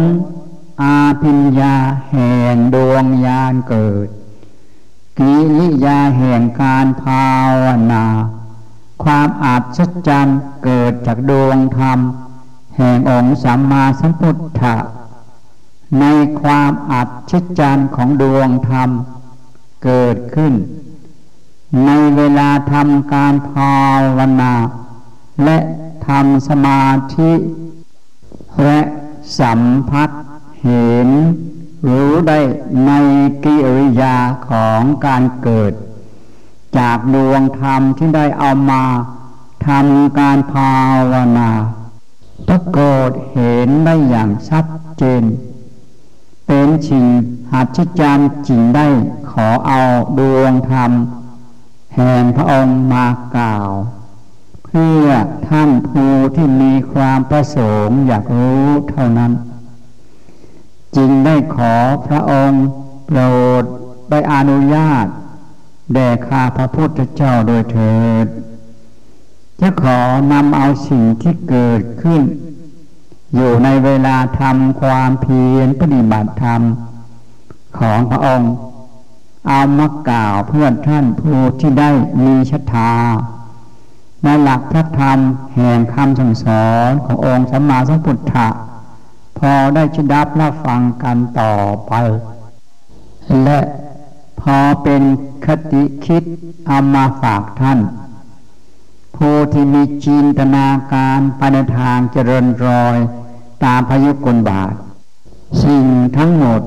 ลอาพิญญาแห่งดวงญาณเกิด กิริยาแห่งการภาวนา ความอาจจรรย์เกิดจากดวงธรรม แห่งองค์สัมมาสัมพุทธะในความอัศจรรย์ของดวงธรรมเกิดขึ้น ในเวลาทำการภาวนา และทำสมาธิและ สัมผัสเห็น รู้ได้ในกิริยาของการเกิด จากดวงธรรมที่ได้เอามาทำการภาวนาปรากฏเห็นได้อย่างชัดเจน เป็นชิงหัตถจารย์จริงได้ขอเอาดวงธรรมแห่งพระองค์มากล่าว เพื่อท่านผู้ที่มีความประสงค์อยากรู้เท่านั้น จึงได้ขอพระองค์โปรดได้อนุญาตแด่ข้าพระพุทธเจ้าโดยเถิด จะขอนำเอาสิ่งที่เกิดขึ้น อยู่ในเวลาทำความเพียรปฏิบัติธรรมของพระองค์ เอามากล่าวเพื่อท่านผู้ที่ได้มีศรัทธา ในหลักพระธรรมแห่งคำสั่งสอนขององค์สัมมาสัมพุทธะพอได้ชดับและฟังกันต่อไป และพอเป็นคติคิดเอามาฝากท่านผู้ที่มีจินตนาการปในทางเจริญรอยตามพยุกลบาท สิ่งทั้งหมด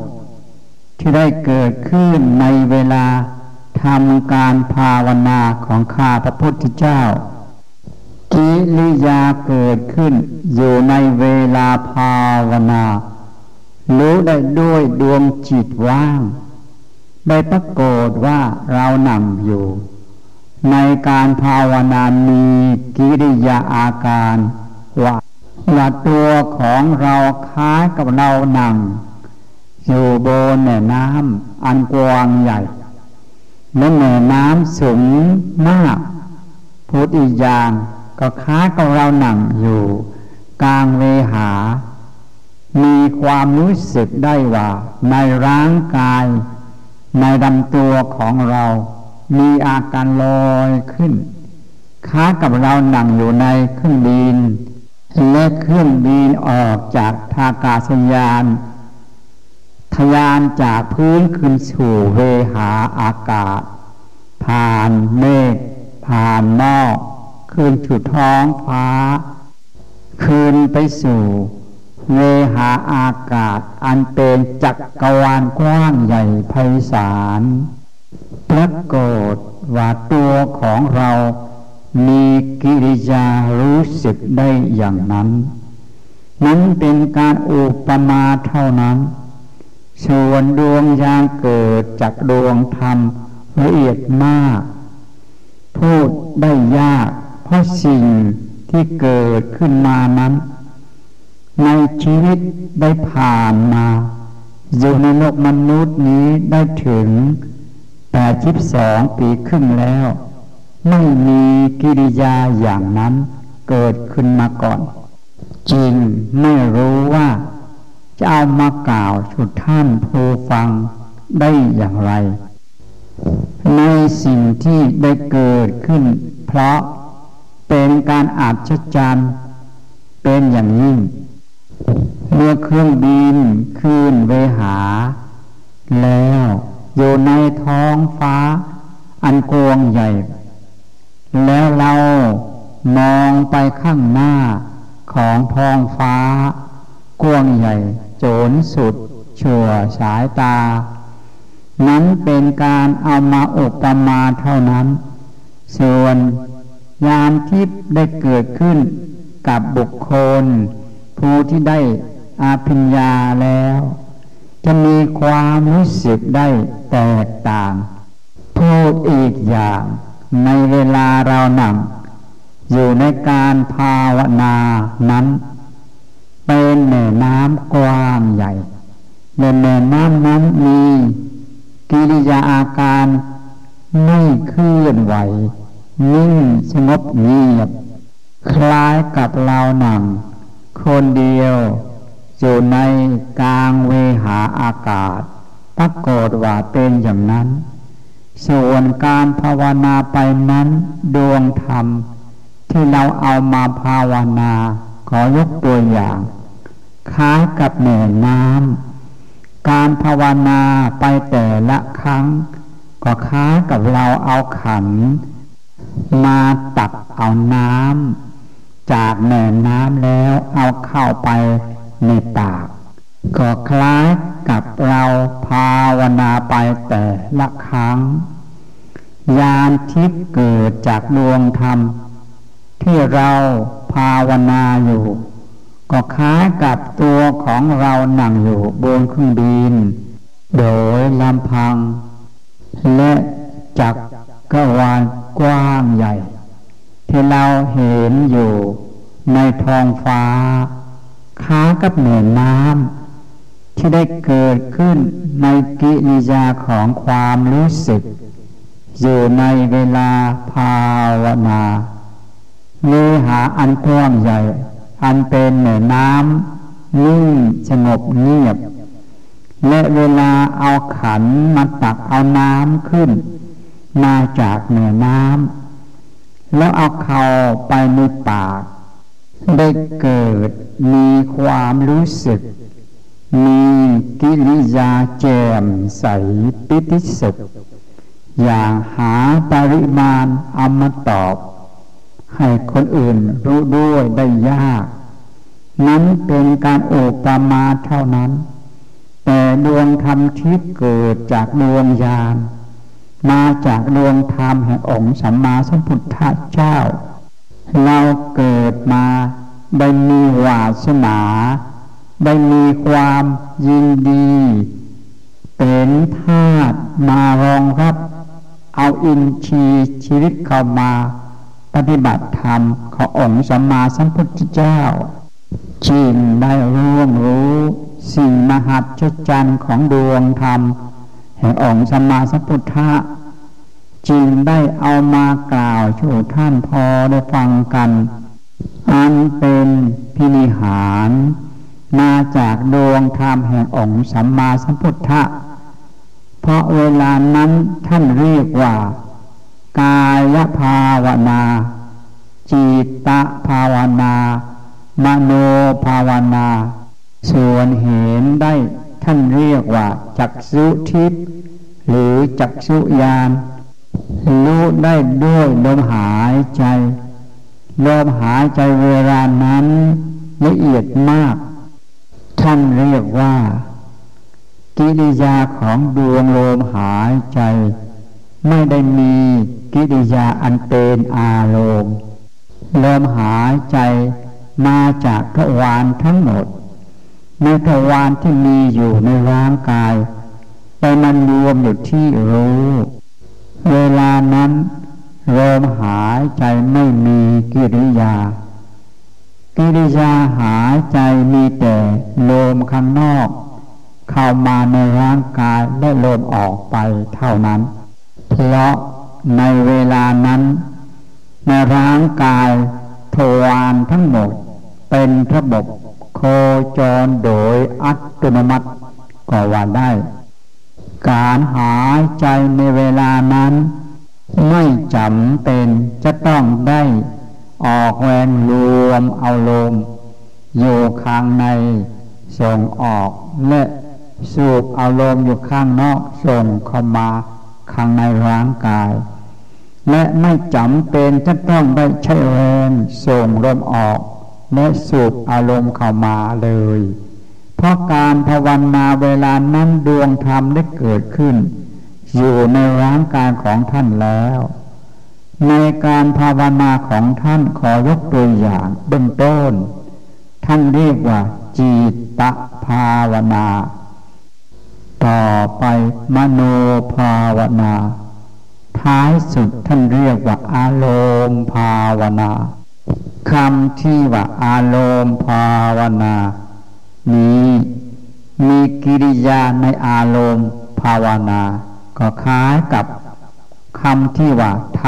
ที่ได้เกิดขึ้นในเวลาทำการภาวนาของข้าพระพุทธเจ้า กิริยาเกิดขึ้น อยู่ในเวลาภาวนา รู้ได้ด้วยดวงจิตว่างได้ปรากฏว่าเรานั่งอยู่ ในการภาวนามีกิริยาอาการว่าว่าตัวของเราคล้ายกับเรานั่งอยู่บนแม่น้ำอันกว้างใหญ่และแม่น้ำสูงมากพูดอีกอย่าง ก็ค้ากับเราหนังอยู่ กลางเวหา มีความรู้สึกได้ว่า ในร่างกาย ในลำตัวของเรา มีอาการลอยขึ้น ค้ากับเราหนังอยู่ในเครื่องบินและเครื่องบินออกจากทากาศยานทยานจากพื้นขึ้นสู่เวหาอากาศ ผ่านเมฆผ่านนอก คืนสู่ท้องฟ้า คืนไปสู่เวหาอากาศ อันเป็นจักรวาลกว้างใหญ่ไพศาลปรากฏว่าตัวของเรา มีกิริยารู้สึกได้อย่างนั้น นั้นเป็นการอุปมาเท่านั้น ส่วนดวงยางเกิดจากดวงธรรมละเอียดมาก พูดได้ยาก ราะสิ่งที่เกิดขึ้นมานั้น ในชีวิตได้ผ่านมา อยู่ในโลกมนุษย์นี้ได้ถึงแปดสิบสองปีครึ่งแล้ว ไม่มีกิริยาอย่างนั้นเกิดขึ้นมาก่อน จริงไม่รู้ว่า จะเอามากล่าวสุดท่านผู้ฟังได้อย่างไร ในสิ่งที่ได้เกิดขึ้น เพราะ เป็นการอาจจารย์เป็นอย่างยิ่ง เมื่อเครื่องบินขึ้นเวหา แล้วอยู่ในท้องฟ้า อันกวงใหญ่ แล้วเรามองไปข้างหน้าของท้องฟ้ากวงใหญ่ โจนสุด ชั่วสายตา นั้นเป็นการเอามาอุปมาเท่านั้น ส่วน ยามทิพย์ได้เกิดขึ้นกับบุคคล ผู้ที่ได้อาภิญญาแล้ว จะมีความรู้สึกได้แตกต่างพูดอีกอย่างในเวลาเรานั่งอยู่ในการภาวนานั้น เป็นแม่น้ำกว้างใหญ่ในแม่น้ำนั้นมีกิริยาอาการไม่เคลื่อนไหว นิ่งสงบเงียบ คล้ายกับเราหนัง คนเดียวอยู่ในกลางเวหาอากาศปรากฏว่าเป็นอย่างนั้น ส่วนการภาวนาไปนั้นดวงธรรม ที่เราเอามาภาวนา ขอยกตัวอย่าง คล้ายกับแม่น้ำการภาวนาไปแต่ละครั้ง ก็คล้ายกับเราเอาขัน มาตักเอาน้ำจากแม่น้ำแล้วเอาเข้าไปในปาก ก็คล้ายกับเราภาวนาไปแต่ละครั้ง ยานทิพย์เกิดจากดวงธรรม ที่เราภาวนาอยู่ ก็คล้ายกับตัวของเรานั่งอยู่บนเครื่องบิน โดยลำพัง และจักกวาล กว้างใหญ่ ที่เราเห็นอยู่ในท้องฟ้า ค้ากับเหนือน้ำที่ได้เกิดขึ้นในกิริยาของความรู้สึก อยู่ในเวลาภาวนาเนื้อหาอันกว้างใหญ่ อันเป็นเหนือน้ำนิ่งสงบเงียบ และเวลาเอาขันมาตักเอาน้ำขึ้น มาจากเหนือน้ำแล้วเอาเข้าไปในปาก ได้เกิดมีความรู้สึก มีกิริยาแจ่มใสปิติสุขอย่าหาปริมาณเอามาตอบ ให้คนอื่นรู้ด้วยได้ยาก นั้นเป็นการโอปมาเท่านั้น แต่ดวงธรรมที่เกิดจากดวงญาณ มาจากดวงธรรมแห่งองค์สัมมาสัมพุทธเจ้า เราเกิดมาได้มีวาสนา ได้มีความยินดี เป็นธาตุมารองรับ เอาอินชีชีวิตเข้ามา ปฏิบัติธรรมขององค์สัมมาสัมพุทธเจ้าจิงได้ร่วมรู้สิ่งมหัศจรรย์ของดวงธรรม แห่งองค์สัมมาสัมพุทธะจึงได้เอามากล่าวชูท่านพอได้ฟังกัน อันเป็นพินิหาร มาจากดวงธรรมแห่งองค์สัมมาสัมพุทธะเพราะเวลานั้นท่านเรียกว่า กายภาวนา จิตตภาวนามโนภาวนา ส่วนเห็นได้ ท่านเรียกว่า จักสุทิพย์หรือจักสุยานรู้ได้ด้วยลมหายใจลมหายใจเวลานั้นละเอียดมาก ท่านเรียกว่า กิริยาของดวงลมหายใจ ไม่ได้มีกิริยาอันเป็นอารมณ์ลมหายใจมาจากทวารทั้งหมด ในทวารที่มีอยู่ในร่างกายแต่มันรวมอยู่ที่รู้ เวลานั้นลมหายใจไม่มีกิริยา กิริยาหายใจมีแต่ลมข้างนอก เข้ามาในร่างกายและลมออกไปเท่านั้น เพราะในเวลานั้น ในร่างกายทวารทั้งหมดเป็นระบบ คจรโดยอัตโนมัติก็ว่าได้ การหายใจในเวลานั้น ไม่จำเป็นจะต้องได้ออกแรงรวมเอาลมอยู่ข้างในส่งออกและสูบเอาลมอยู่ข้างนอกส่งเข้ามาข้างในร่างกาย และไม่จำเป็นจะต้องได้ใช้แรงส่งลมออก และสูบอารมณ์เข้ามาเลย เพราะการภาวนาเวลานั้นดวงธรรมได้เกิดขึ้น อยู่ในร่างกายของท่านแล้ว ในการภาวนาของท่านขอยกตัวอย่างเบื้องต้น ท่านเรียกว่าจิตตภาวนา ต่อไปมโนภาวนา ท้ายสุดท่านเรียกว่าอารมณ์ภาวนา คำที่ว่าอารมณ์ภาวนา นี้มีกิริยาในอารมณ์ภาวนา ก็คล้ายกับคำที่ว่าท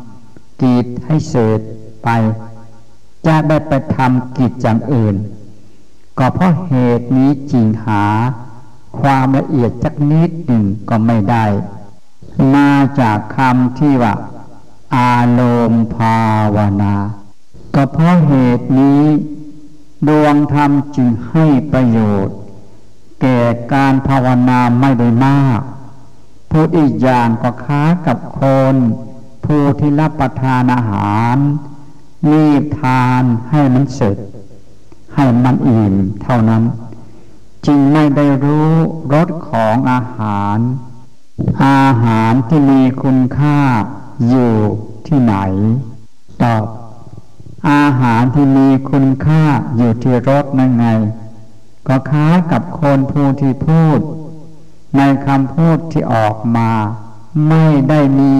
ำกิจให้เสร็จไป จะได้ไปทำกิจอย่างอื่น ก็เพราะเหตุนี้จริงหา ความละเอียดจักนิดหนึ่งก็ไม่ได้ มาจากคำที่ว่า อารมณ์ภาวนา ก็เพราะเหตุนี้ ดวงธรรมจึงให้ประโยชน์ แก่การภาวนาไม่ได้มากพูดอีกอย่างก็ค้ากับคน ผู้ที่รับประทานอาหารรีบทานให้มันเสร็จ ให้มันอิ่มเท่านั้น จึงไม่ได้รู้รสของอาหาร อาหารที่มีคุณค่าอยู่ที่ไหน ตอบ อาหารที่มีคุณค่าอยู่ที่รสนั่นไง ก็ค้ากับคนผู้ที่พูด ในคำพูดที่ออกมา ไม่ได้มี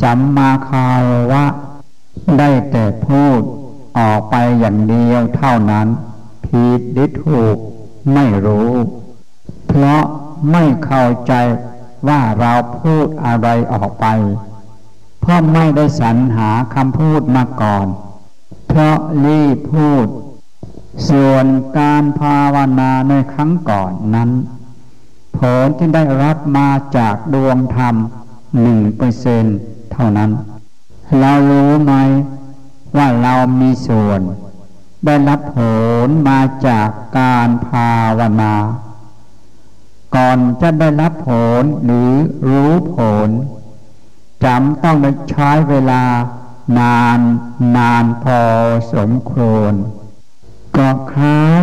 สัมมาคารวะ ได้แต่พูดออกไปอย่างเดียวเท่านั้นผิดหรือถูกไม่รู้ เพราะไม่เข้าใจว่าเราพูดอะไรออกไป เพราะไม่ได้สรรหาคำพูดมาก่อน เพราะรีบพูด ส่วนการภาวนาในครั้งก่อนนั้น ผลที่ได้รับมาจากดวงธรรมหนึ่งเปอร์เซนเท่านั้น เรารู้ไหมว่าเรามีส่วน ได้รับผลมาจากการภาวนา ก่อนจะได้รับผลหรือรู้ผลจำต้องใช้เวลา นานนานพอสมควรก็คล้าย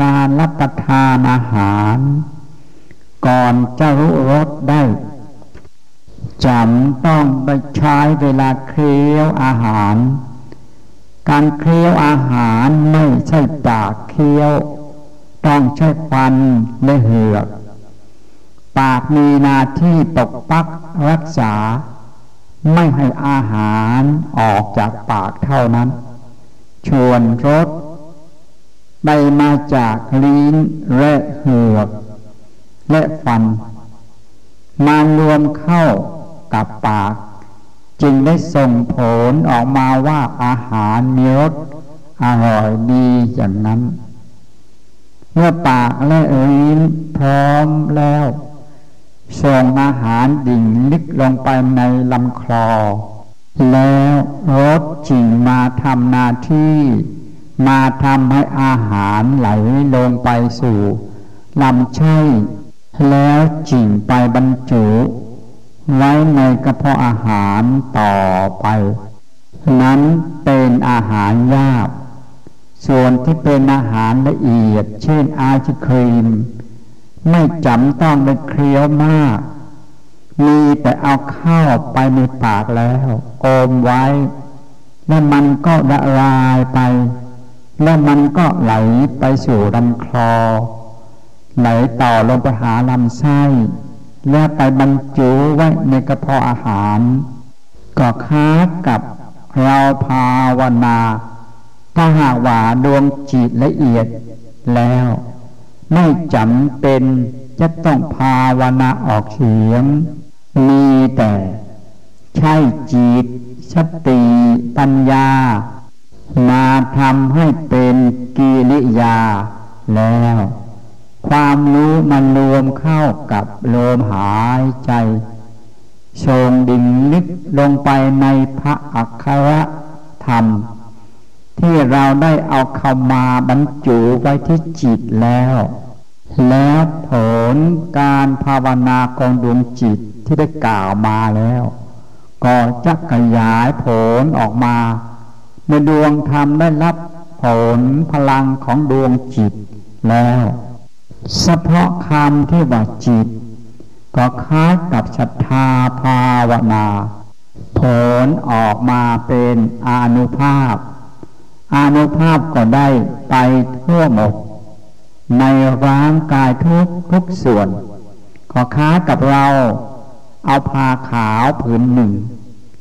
การรับประทานอาหาร ก่อนจะรู้รสได้จำต้องไปใช้เวลาเคี้ยวอาหาร การเคี้ยวอาหารไม่ใช่ปากเคี้ยว ต้องใช้ฟันและเหือก ปากมีหน้าที่ตกปักรักษา ไม่ให้อาหารออกจากปากเท่านั้น ชวนรสได้มาจากลิ้นและเหือกและฟัน มารวมเข้ากับปาก จึงได้ส่งผลออกมาว่าอาหารมีรสอร่อยดีอย่างนั้น เมื่อปากและลิ้นพร้อมแล้ว ส่งอาหารดิ่งลึกลงไปในลำคลอ แล้วรสจึงมาทำหน้าที่ มาทำให้อาหารไหลลงไปสู่ลำไส้แล้วจิ่งไปบรรจุ ไว้ในกระเพาะอาหารต่อไป นั้นเป็นอาหารยาก ส่วนที่เป็นอาหารละเอียด เช่นอาชิครีม ไม่จำต้องไปเคี้ยวมาก มีแต่เอาข้าวไปในปากแล้วอมไว้ แล้วมันก็ละลายไป แล้วมันก็ไหลไปสู่ลำคลอ ไหลต่อลงไปหาลำไส้ แล้วไปบรรจุไว้ในกระเพาะอาหาร ก็ค้ากับเราภาวนา ถ้าหากว่าดวงจิตละเอียดแล้ว ไม่จำเป็นจะต้องภาวนาออกเสียง มีแต่ใช้จิตสติปัญญา มาทำให้เป็นกิริยาแล้ว ความรู้มันรวมเข้ากับลมหายใจทรงดิ่งลึกลงไปในพระอัครธรรม ที่เราได้เอาเข้ามาบรรจุไว้ที่จิตแล้ว แล้วผลการภาวนาของดวงจิตที่ได้กล่าวมาแล้ว ก็จะขยายผลออกมาเมื่อดวงธรรมได้รับผลพลังของดวงจิตแล้วเฉพาะคำที่ว่าจิต ก็คล้ายกับศรัทธาภาวนา ผลออกมาเป็นอนุภาพ อนุภาพก็ได้ไปทั่วหมด ในร่างกายทุกทุกส่วนก็คล้ากับเรา เอาผ้าขาวผืนหนึ่ง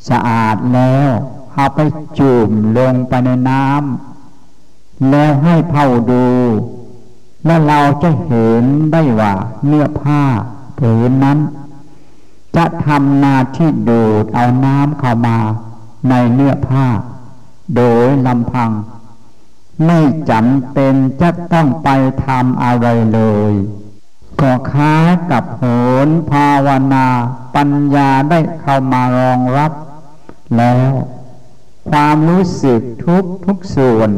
สะอาดแล้วเอาไปจุ่มลงไปในน้ำแล้วให้เผาดู และเราจะเห็นได้ว่าเนื้อผ้าผืนนั้น จะทำนาที่ดูดเอาน้ำเข้ามาในเนื้อผ้า โดยลำพัง ไม่จำเป็นจะต้องไปทำอะไรเลยก็ค้ากับโหนภาวนา ปัญญาได้เข้ามารองรับ แล้ว ความรู้สึกทุกทุกส่วน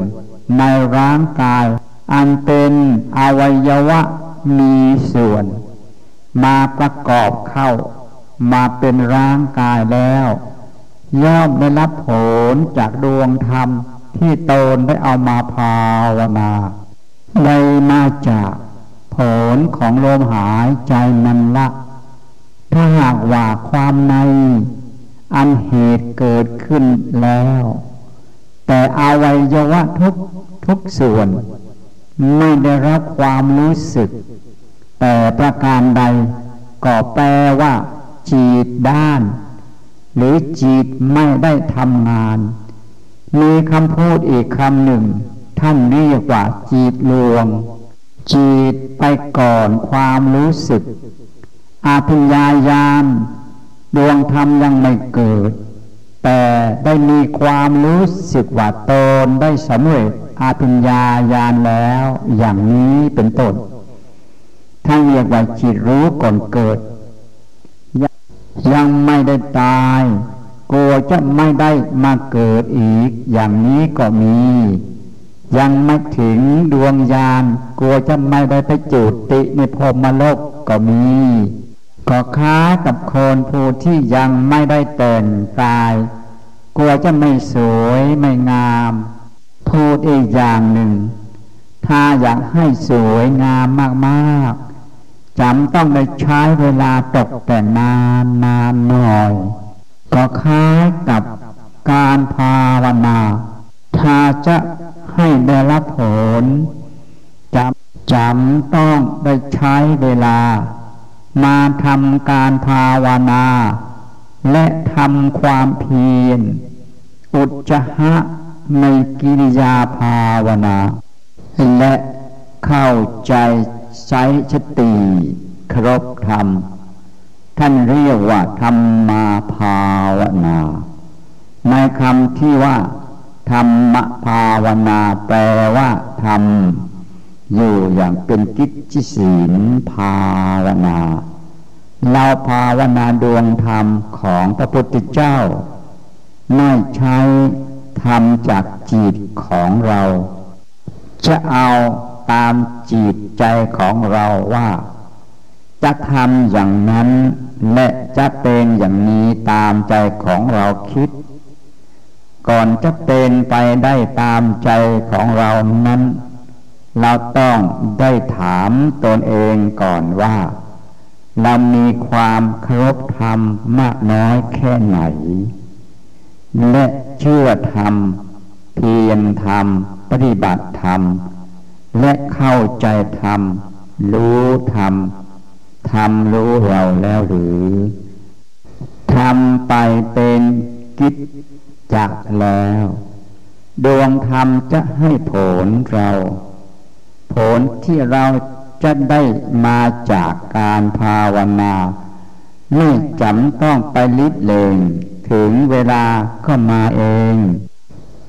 ในร่างกาย อันเป็นอวัยวะมีส่วน มาประกอบเข้า มาเป็นร่างกายแล้ว ย่อมได้รับผลจากดวงธรรมที่ตนได้เอามาภาวนาได้มาจากผลของลมหายใจนั้นละ ถ้าหากว่าความใน อันเหตุเกิดขึ้นแล้ว แต่อวัยวะทุกทุกส่วน ไม่ได้รับความรู้สึก แต่ประการใดก็แปลว่าจิตด้าน หรือจิตไม่ได้ทำงาน มีคำพูดอีกคำหนึ่ง ท่านเรียกว่าจิตลวง จิตไปก่อนความรู้สึก อาภิญญายานดวงธรรมยังไม่เกิด แต่ได้มีความรู้สึกว่าตนได้สำเร็จอาภิญญายานแล้ว อย่างนี้เป็นต้นท่านเรียกว่าจิตรู้ก่อนเกิด ยังไม่ได้ตาย กลัวจะไม่ได้มาเกิดอีก อย่างนี้ก็มี ยังไม่ถึงดวงยานกลัวจะไม่ได้ไปจุติในพรมโลกก็มีก็ค้ากับคนผู้ที่ยังไม่ได้แต่งกาย กลัวจะไม่สวยไม่งาม พูดอีกอย่างหนึ่ง ถ้าอยากให้สวยงามมากๆ จำต้องได้ใช้เวลาตกแต่นานนานหน่อย ก็คล้ายกับการภาวนาถ้าจะให้ได้รับผลจำจำต้องได้ใช้เวลา มาทำการภาวนา และทำความเพียรอุจจหะในกิริยาภาวนา และเข้าใจ ใช้สติครบธรรม ท่านเรียกว่าธรรมมาภาวนา ในคำที่ว่า ธรรมภาวนาแปลว่าธรรมอยู่อย่างเป็นกิจศีลภาวนา เราภาวนาดวงธรรมของพระพุทธเจ้า ไม่ใช้ทำจากจิตของเรา จะเอาตาม จิตใจของเราว่า จะทำอย่างนั้น และจะเป็นอย่างนี้ตามใจของเราคิด ก่อนจะเป็นไปได้ตามใจของเรานั้น เราต้องได้ถามตนเองก่อนว่า เรามีความเคารพธรรมมากน้อยแค่ไหน และเชื่อธรรมเพียรธรรม ปฏิบัติธรรม และเข้าใจธรรม รู้ธรรมธรรมรู้เราแล้วหรือทำไปเป็นกิจจักแล้ว ดวงธรรมจะให้ผลเรา ผลที่เราจะได้มาจากการภาวนาไม่จำต้องไปลิบเลงถึงเวลาก็มาเอง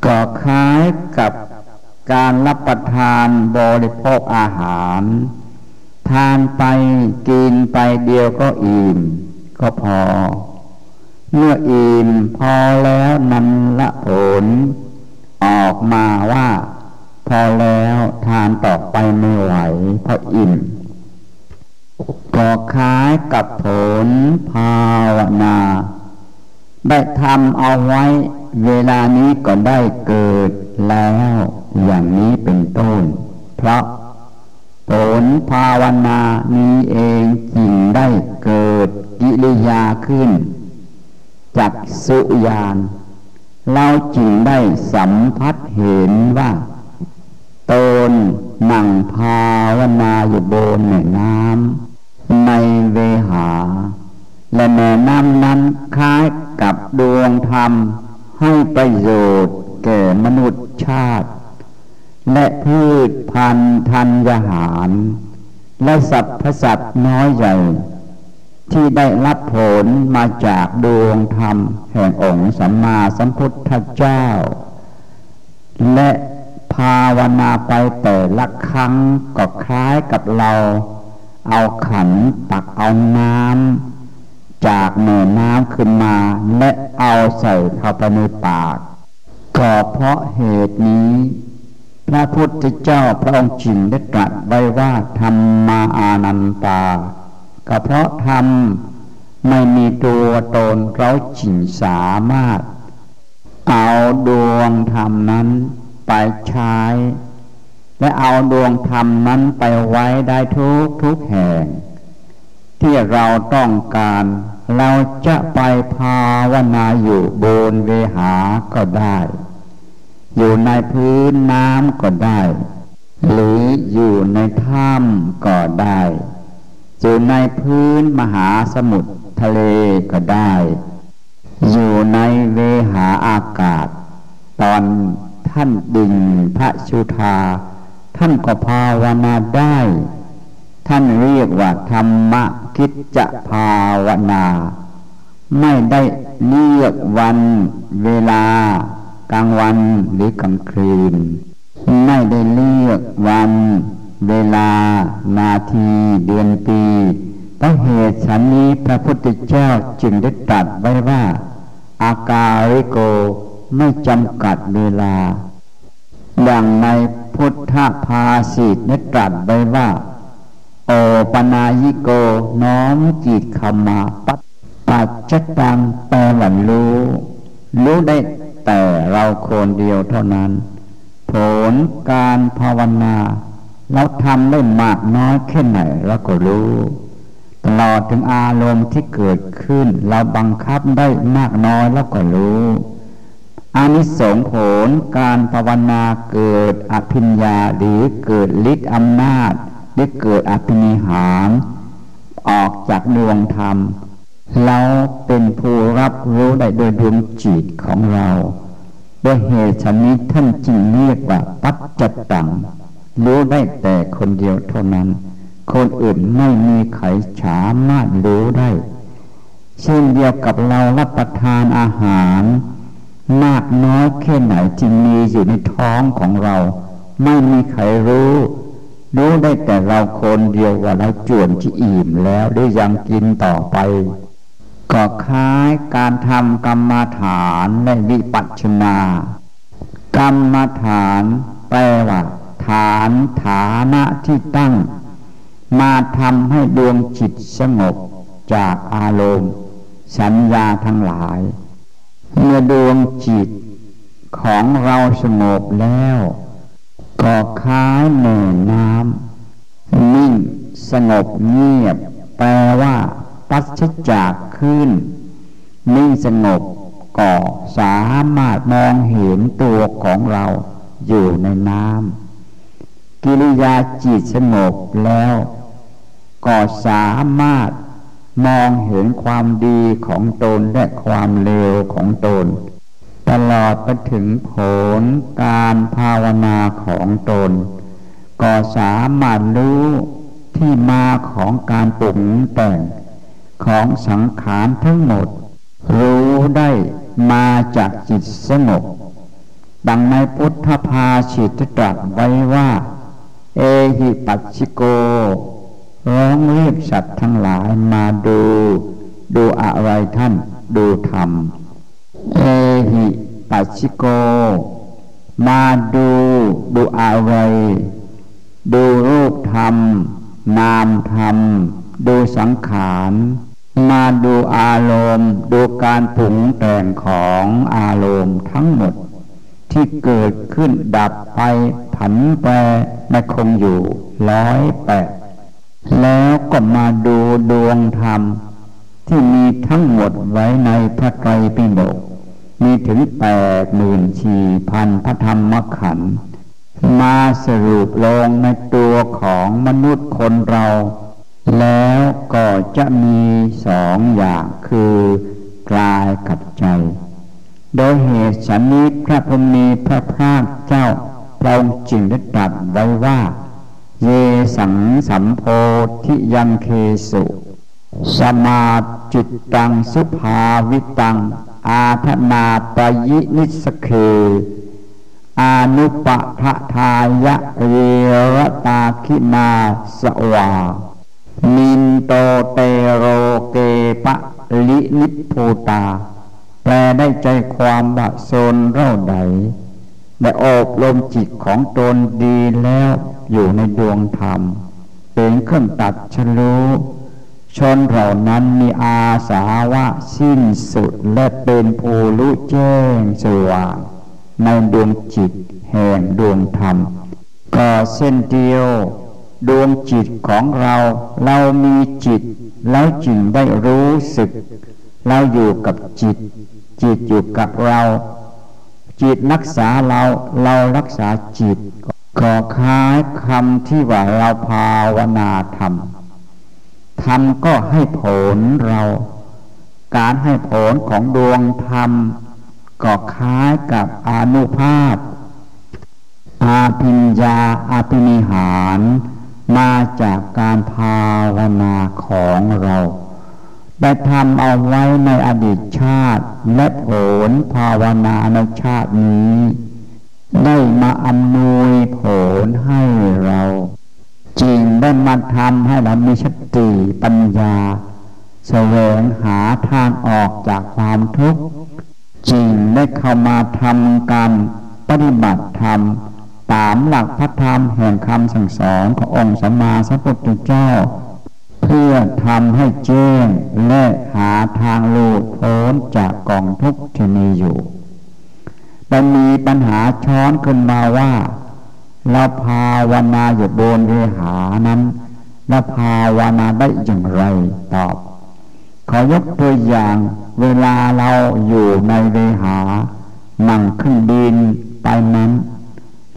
ก็คล้ายกับ การรับประทานบริโภคอาหาร ทานไปกินไปเดียวก็อิ่ม ก็พอ เมื่ออิ่มพอแล้วนันละผล ออกมาว่า พอแล้วทานต่อไปไม่ไหวเพราะอิ่มก็คล้ายกับผลภาวนา ได้ทำเอาไว้ เวลานี้ก็ได้เกิดแล้ว อย่างนี้เป็นต้น เพราะผลภาวนานี้เองจึงได้เกิดกิริยาขึ้นจากสุญานเราจึงได้สัมผัสเห็นว่าตนนั่งภาวนาอยู่บนแม่น้ำในเวหา และแม่น้ำนั้นคล้ายกับดวงธรรมให้ประโยชน์แก่มนุษย์ชาติ และพืชพันธุ์ธัญหาร และสัตว์พสัตว์น้อยใหญ่ ที่ได้รับผลมาจากดวงธรรม แห่งองค์สัมมาสัมพุทธเจ้า และภาวนาไปแต่ละครั้งก็คล้ายกับเรา เอาขันตักเอาน้ำจากเหนือน้ำขึ้นมา และเอาใส่เข้าไปในปาก ก็เพราะเหตุนี้ พระพุทธเจ้าพระองค์จิงได้ตรัสไว้ว่าธรรมาอานันตา ก็เพราะธรรมไม่มีตัวตนเราจิงสามารถ เอาดวงธรรมนั้นไปใช้ และเอาดวงธรรมนั้นไปไว้ได้ทุกทุกแห่ง ที่เราต้องการเราจะไปภาวนาอยู่บนเวหาก็ได้ อยู่ในพื้นน้ำก็ได้ หรืออยู่ในถ้ำก็ได้อยู่ในพื้นมหาสมุทรทะเลก็ได้ อยู่ในเวหาอากาศ ตอนท่านดิงพระชุธา ท่านก็ภาวนาได้ ท่านเรียกว่าธรรมคิดจะภาวนา ไม่ได้เลือกวันเวลา กลางวันหรือกลางคืน ไม่ได้เลือกวัน เวลา นาที เดือนปีเพราะเหตุฉันนี้พระพุทธเจ้าจึงได้ตรัสไว้ว่า อาการิโกไม่จำกัดเวลาดังในพุทธภาษิตได้ตรัสไว้ว่า โอปนายิโกน้อมจิตขมาปัจปัจจตังแปลว่ารู้ รู้ได้ แต่เราคนเดียวเท่านั้น ผลการภาวนา เราทำได้มากน้อยแค่ไหนเราก็รู้ ตลอดถึงอารมณ์ที่เกิดขึ้น เราบังคับได้มากน้อยแล้วก็รู้อานิสงส์ผลการภาวนาเกิดอภิญญาหรือเกิดฤทธิ์อำนาจหรือเกิดอภินิหาร ออกจากดวงธรรม เราเป็นผู้รับรู้ได้โดยดวงจิตของเราด้วยเหตุชนี้ท่านจึงเรียกว่าปัจจตังรู้ได้แต่คนเดียวเท่านั้น คนอื่นไม่มีใครสามารถรู้ได้ เช่นเดียวกับเรารับประทานอาหาร มากน้อยแค่ไหนที่มีอยู่ในท้องของเรา ไม่มีใครรู้รู้ได้แต่เราคนเดียวว่าเราจวนที่อิ่มแล้วได้ยังกินต่อไป ก็คล้ายการทำกรรมฐานในวิปัสสนากรรมฐานแปลว่าฐานฐานะที่ตั้ง มาทำให้ดวงจิตสงบจากอารมณ์ สัญญาทั้งหลาย เมื่อดวงจิตของเราสงบแล้ว ก็คล้ายเหนือน้ำนิ่งสงบเงียบ แปลว่าปัสจาก ขึ้น นิ่งสงบก็สามารถมองเห็นตัวของเราอยู่ในน้ำกิริยาจิตสงบแล้วก็สามารถมองเห็นความดีของตนและความเลวของตน ตลอดไปถึงผลการภาวนาของตน ก็สามารถรู้ที่มาของการปรุงแต่ง ของสังขารทั้งหมด รู้ได้มาจากจิตสงบดังในพุทธภาษิตตรัสไว้ว่า เอหิปัสชิโก ร้องเรียกสัตว์ทั้งหลายมาดู ดูอะไรท่าน ดูธรรม เอหิปัสชิโก มาดูดูอะไร ดูรูปธรรม นามธรรม ดูสังขาร มาดูอารมณ์ดูการผุงแต่งของอารมณ์ทั้งหมด ที่เกิดขึ้นดับไปผันแปรไม่คงอยู่ร้อยแปดแล้วก็มาดูดวงธรรม ที่มีทั้งหมดไว้ในพระไตรปิฎกมีถึงแปดหมื่นสี่พันพระธรรมขันธ์มาสรุปลงในตัวของมนุษย์คนเรา แล้วก็จะมีสองอย่างคือกลายกับใจ โดยเหตุสันนิพระพุทมีพระพาคเจ้าพระองค์จึงได้ตรัสไว้ว่า เยสังสัมโพธิยังเคสุ สมาจิตตังสุภาวิตัง อาธนาปยินิสเคอานุปะทะทายะเรรตาคินาสวา นินโตเตโรเกปะลินิพูตา แปลได้ใจความว่าโซนเร่าใดได้อบรมจิตของตนดีแล้วอยู่ในดวงธรรม เป็นเครื่องตัดชลูชนเหล่านั้นมีอาสาวะสิ้นสุดและเป็นภูรุแจ้งสว่างในดวงจิตแห่งดวงธรรม ก็เส้นเดียว ดวงจิตของเรา เรามีจิต แล้วจึงได้รู้สึก เราอยู่กับจิต จิตอยู่กับเรา จิตรักษาเราเรารักษาจิตก็คล้ายคำที่ว่าเราภาวนาธรรมธรรมก็ให้ผลเรา การให้ผลของดวงธรรม ก็คล้ายกับอนุภาพ อาพิญญาอาภินิหาร มาจากการภาวนาของเราได้ทำเอาไว้ในอดีตชาติ และผลภาวนาในชาตินี้ ได้มาอำนวยผลให้เรา จริงได้มาทำให้เรามีสติปัญญาแสวงหาทางออกจากความทุกข์จริงได้เข้ามาทำการปฏิบัติธรรม ตามหลักพระธรรมแห่งคำสั่งสอนขององค์สัมมาสัมพุทธเจ้า เพื่อทำให้แจ้งและหาทางหลุดพ้นจากกองทุกข์ที่มีอยู่แต่มีปัญหาช้อนขึ้นมาว่าเราภาวนาอยู่บนเวหานั้นเราภาวนาได้อย่างไรตอบ ขอยกตัวอย่างเวลาเราอยู่ในเวหานั่งขึ้นดินไปนั้น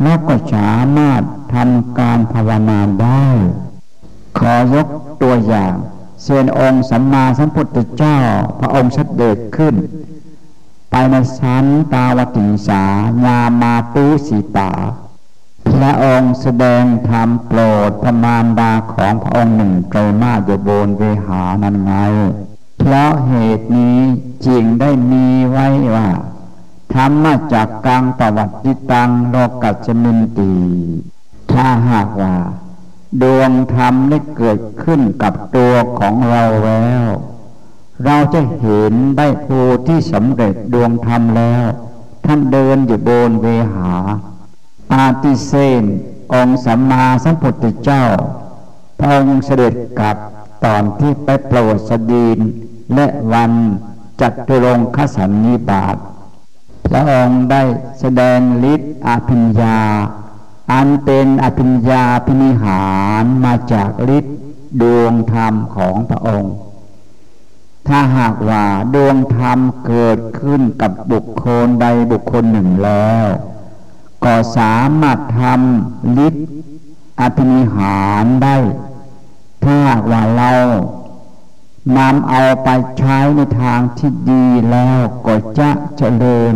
เราก็สามารถทำการภาวนาได้ ขอยกตัวอย่างเช่นองค์สัมมาสัมพุทธเจ้าพระองค์เสด็จขึ้น ไปในชั้นตาวติสาญามาตุสีตาพระองค์แสดงธรรมโปรดพระมารดาของพระองค์หนึ่งไกรมาอยู่บนเวหานั้นไงเพราะเหตุนี้จริงได้มีไว้ว่า ธรรมมาจากกลางประวัติตังโลกัจมินตี ถ้าหากว่า ดวงธรรมได้เกิดขึ้นกับตัวของเราแล้ว เราจะเห็นได้ผู้ที่สำเร็จดวงธรรมแล้ว ท่านเดินอยู่บนเวหา อาติเซนองสัมมาสัมพุทธเจ้า พระองค์เสด็จกลับตอนที่ไปโปรดสดีนและวันจัตุรงคสันนิบาต พระองค์ได้แสดงฤทธิ์อภิญญา อันเป็นอภิญญาพินิหารมาจากฤทธิ์ดวงธรรมของพระองค์ ถ้าหากว่าดวงธรรมเกิดขึ้นกับบุคคลใดบุคคลหนึ่งแล้ว ก็สามารถทำฤทธิ์อภินิหารได้ ถ้าว่าเรา นำเอาไปใช้ในทางที่ดีแล้วก็จะเจริญ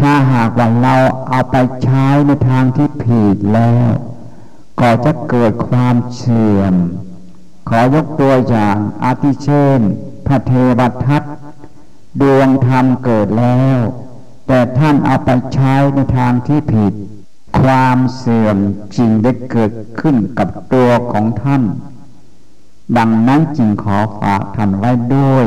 ถ้าหากว่าเราเอาไปใช้ในทางที่ผิดแล้ว ก็จะเกิดความเสื่อม ขอยกตัวอย่างอาทิเช่น พระเทวทัตดวงธรรมเกิดแล้ว แต่ท่านเอาไปใช้ในทางที่ผิด ความเสื่อมจริงได้เกิดขึ้นกับตัวของท่าน ดังนั้นจึงขอฝากท่านไว้ด้วย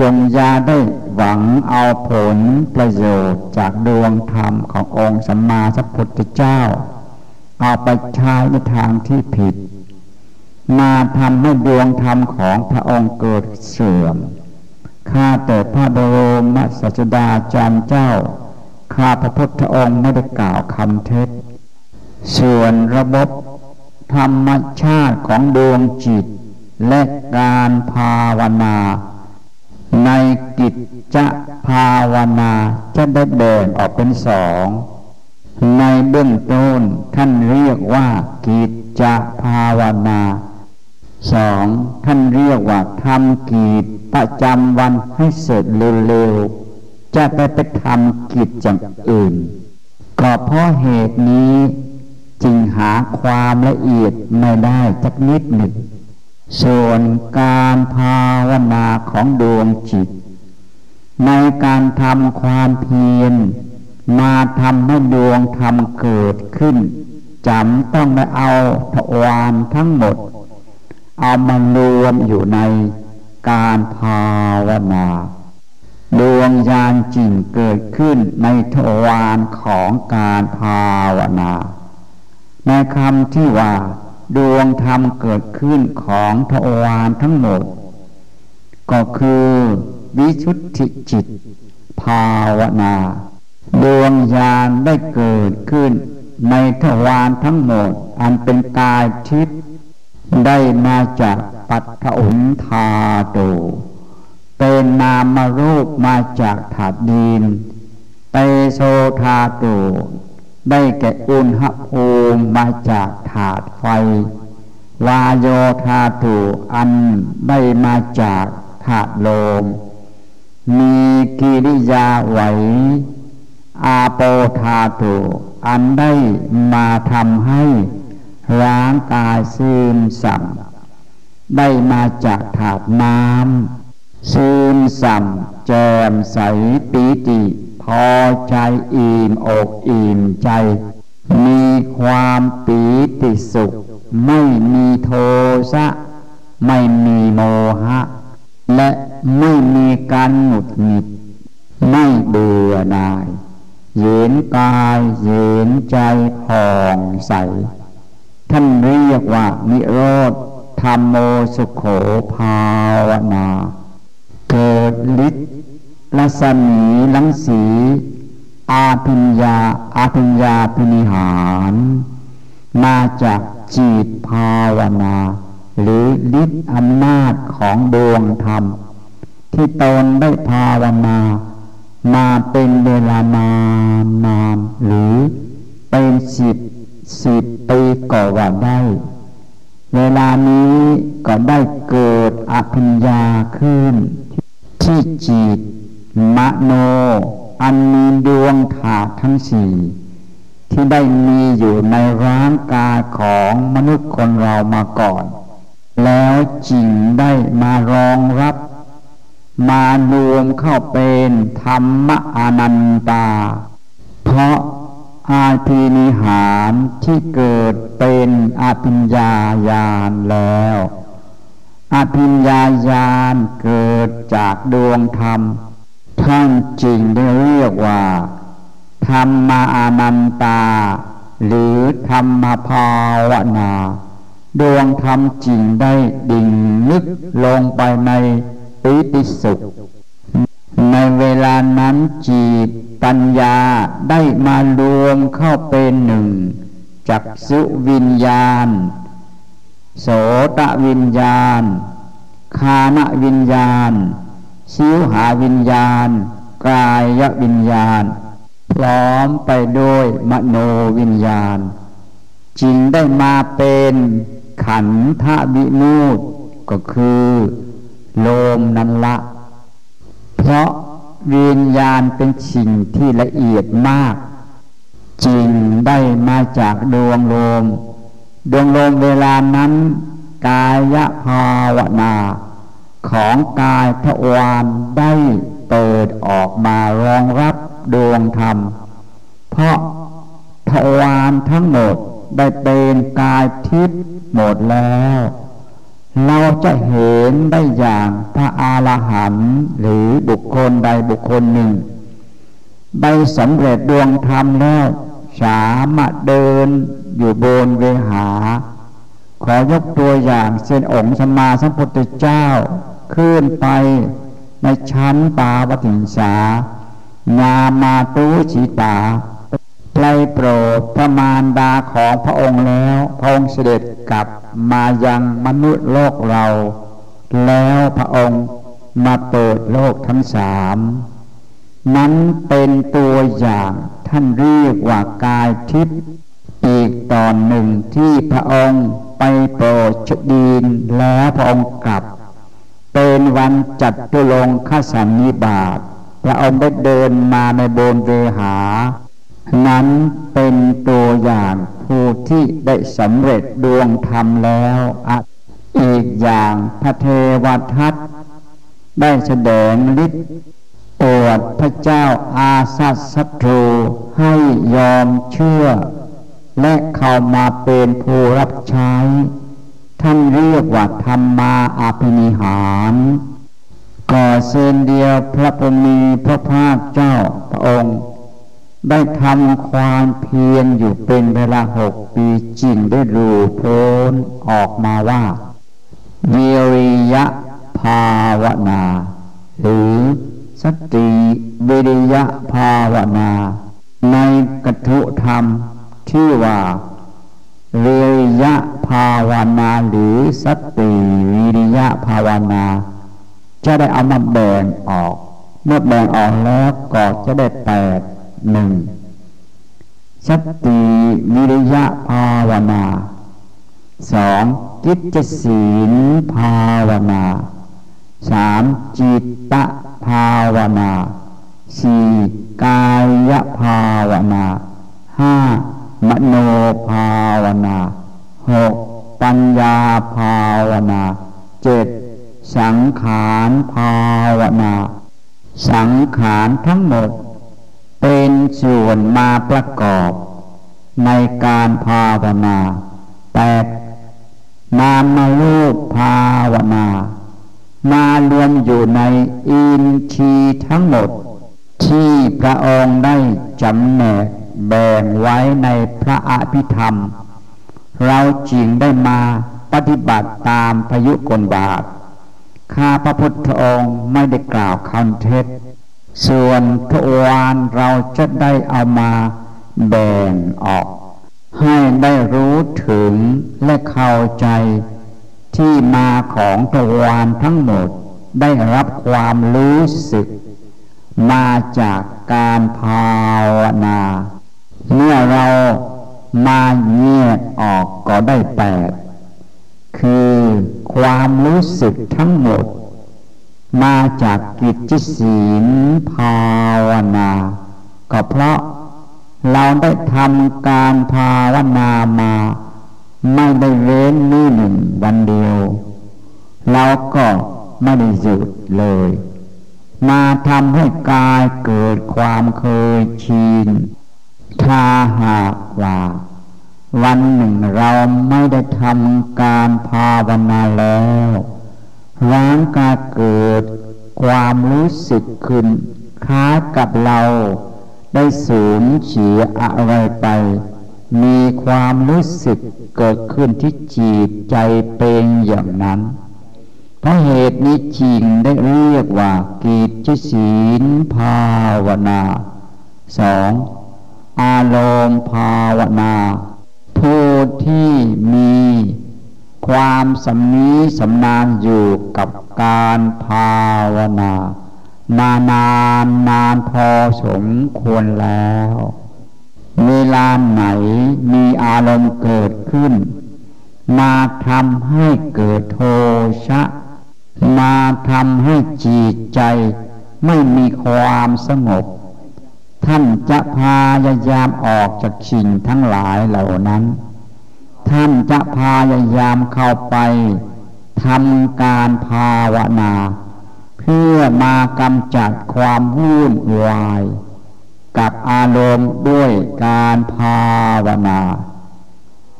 จงยาได้หวังเอาผลประโยชน์จากดวงธรรมขององค์สัมมาสัพพุทธเจ้า เอาไปใช้ในทางที่ผิด มาทำให้ดวงธรรมของพระองค์เกิดเสื่อม ข้าแต่พระบรมศาสดาจารย์เจ้า ข้าพระพุทธองค์ไม่ได้กล่าวคำเท็จ ส่วนระบบ ธรรมชาติของดวงจิต และการภาวนา ในกิจจะภาวนาจะได้แบ่งออกเป็นสองในเบื้องต้นท่านเรียกว่ากิจจะภาวนาสองท่านเรียกว่าทำกิจประจำวันให้เสร็จเร็วๆจะไปไปทำกิจอย่างอื่น ก็เพราะเหตุนี้ จึงหาความละเอียดไม่ได้สักนิดหนึ่ง ส่วนการภาวนาของดวงจิต ในการทำความเพียรมาทำให้ดวงธรรมเกิดขึ้นจำต้องไปเอาทวารทั้งหมด เอามารวมอยู่ในการภาวนาดวงญาณจริงเกิดขึ้นในทวารของการภาวนา ในคำที่ว่า ดวงธรรมเกิดขึ้นของทวารทั้งหมด ก็คือวิชุทธิจิต ภาวนา ดวงญาณได้เกิดขึ้น ในทวารทั้งหมด อันเป็นกายทิพย์ได้มาจากปัตถอุนธาโตเป็นนามรูปมาจากถาดดินเตโซธาโต ได้แก่อุณหภูมิมาจากถาดไฟ วาโยธาตุอันได้มาจากถาดลม มีกิริยาไหว อาโปธาตุอันได้มาทำให้ร่างกายซึมสับได้มาจากถาดน้ำซึมสับแจ่มใสปีติ พอใจอิ่มอกอิ่มใจ มีความปีติสุข ไม่มีโทสะ ไม่มีโมหะ และไม่มีการหงุดหงิด ไม่เบื่อหน่ายเย็นกายเย็นใจผ่องใส ท่านเรียกว่านิโรธธรรมโมสุขโขภาวนา เกิดฤ ทธิ์ลัศมีลังสี อาพิญญาอาพิญญาพินิหาร มาจากจิตภาวนา หรือฤทธิอำนาจของดวงธรรม ที่ตนได้ภาวนา มาเป็นเวลานานนานหรือเป็นสิบสิบปีก็ว่าได้ เวลานี้ก็ได้เกิดอภิญญาขึ้นที่จิต มโน อันมีดวงถาตุทั้งสี่ที่ได้มีอยู่ในร่างกายของมนุษย์คนเรามาก่อน แล้วจิงได้มารองรับ มารวมเข้าเป็นธรรมอนันตา เพราะอาภินิหารที่เกิดเป็นอาภิญญาญาณแล้วอาภิญญาญาณเกิดจากดวงธรรม ท่านจริงได้เรียกว่าธรรมอานันตา หรือธรรมภาวนา ดวงธรรมจริงได้ดิ่งลึกลงไปในปิติสุข ในเวลานั้นจีตปัญญาได้มารวมเข้าเป็นหนึ่ง จักสุวิญญาณ โสตวิญญาณ คานวิญญาณ ชิวหาวิญญาณ กายวิญญาณ พร้อมไปด้วยมโนวิญญาณ จึงได้มาเป็นขันธวิมูตก็คือโลมนั้นละ เพราะวิญญาณเป็นสิ่งที่ละเอียดมากจริงได้มาจากดวงโลม ดวงโลมเวลานั้น กายภาวนา ของกายทวารได้เปิดออกมารองรับดวงธรรม เพราะทวารทั้งหมดได้เป็นกายทิพย์หมดแล้ว เราจะเห็นได้อย่างพระอาลหันต์หรือบุคคลใดบุคคลหนึ่ง ได้สำเร็จดวงธรรมแล้วสามารถเดินอยู่บนเวหา ขอยกตัวอย่างเช่นองค์สมมาสัมพุทธเจ้า ขึ้นไปในชั้นปาวติงสาญามาตุชิตาไล่โปรดพระมารดาของพระองค์แล้ว พระองค์เสด็จกลับมายังมนุษย์โลกเรา แล้วพระองค์มาเปิดโลกทั้งสามนั้นเป็นตัวอย่างท่านเรียกว่ากายทิพย์อีกตอนหนึ่งที่พระองค์ ไปโปรดชดีนแล้วพระองค์กลับ เป็นวันจัดตุลงขสันนิบาตพระองค์ได้เดินมาในโบนเวหา นั้นเป็นตัวอย่างผู้ที่ได้สำเร็จดวงธรรมแล้วอีกอย่างพระเทวทัตได้แสดงฤทธิ์ปรดพระเจ้าอาสัตศัตรูให้ยอมเชื่อ และเข้ามาเป็นผู้รับใช้ ท่านเรียกว่าธรรมาอาภินิหารก่อเส้นเดียวพระพมีพระภาคเจ้าพระองค์ ได้ทำความเพียรอยู่เป็นเวลาหกปีจริงได้รู้พ้นออกมาว่าวิริยะภาวนา หรือสติวิริยะภาวนา ในกัตถุธรรม ที่ว่าวิริยะภาวนาหรือสติวิริยะภาวนา จะได้เอามาแบ่งออก เมื่อแบ่งออกแล้วก็จะได้แปดหนึ่งสติวิริยะภาวนาสองจิตศีลภาวนาสามจิตตภาวนาสี่กายภาวนาห้า มโนภาวนาหกปัญญาภาวนาเจ็ดสังขารภาวนา สังขารทั้งหมด เป็นส่วนมาประกอบ ในการภาวนาแปดนามรูปภาวนา มารวมอยู่ในอินทีทั้งหมด ที่พระองค์ได้จำแนก แบ่งไว้ในพระอภิธรรม เราจริงได้มาปฏิบัติตามพยุกลบาท ข้าพระพุทธองค์ไม่ได้กล่าวคำเท็จ ส่วนทวารเราจะได้เอามาแบ่งออก ให้ได้รู้ถึงและเข้าใจที่มาของทวารทั้งหมดได้รับความรู้สึก มาจากการภาวนา เมื่อเรามาเงียบออกก็ได้แปดคือความรู้สึกทั้งหมด มาจากกิจศีลภาวนา ก็เพราะเราได้ทำการภาวนามา ไม่ได้เว้นนี่หนึ่งวันเดียว เราก็ไม่ได้หยุดเลย มาทำให้กายเกิดความเคยชิน ถ้าหากว่า วันหนึ่งเราไม่ได้ทำการภาวนาแล้วร่างกายเกิดความรู้สึกขึ้นคล้ายกับเราได้สูญเสียอะไรไป มีความรู้สึกเกิดขึ้นที่จิตใจเป็นอย่างนั้น เพราะเหตุนี้จริงได้เรียกว่ากิจศีลภาวนาสอง อารมณ์ภาวนา ผู้ที่มีความสำนีสำนานอยู่กับการภาวนา มานานนานพอสมควรแล้ว เวลาไหนมีอารมณ์เกิดขึ้น มาทำให้เกิดโทชะ มาทำให้จิตใจไม่มีความสงบ ท่านจะพายายามออกจากสิ่งทั้งหลายเหล่านั้น ท่านจะพายายามเข้าไปทำการภาวนา เพื่อมากำจัดความวุ่นวาย กับอารมณ์ด้วยการภาวนา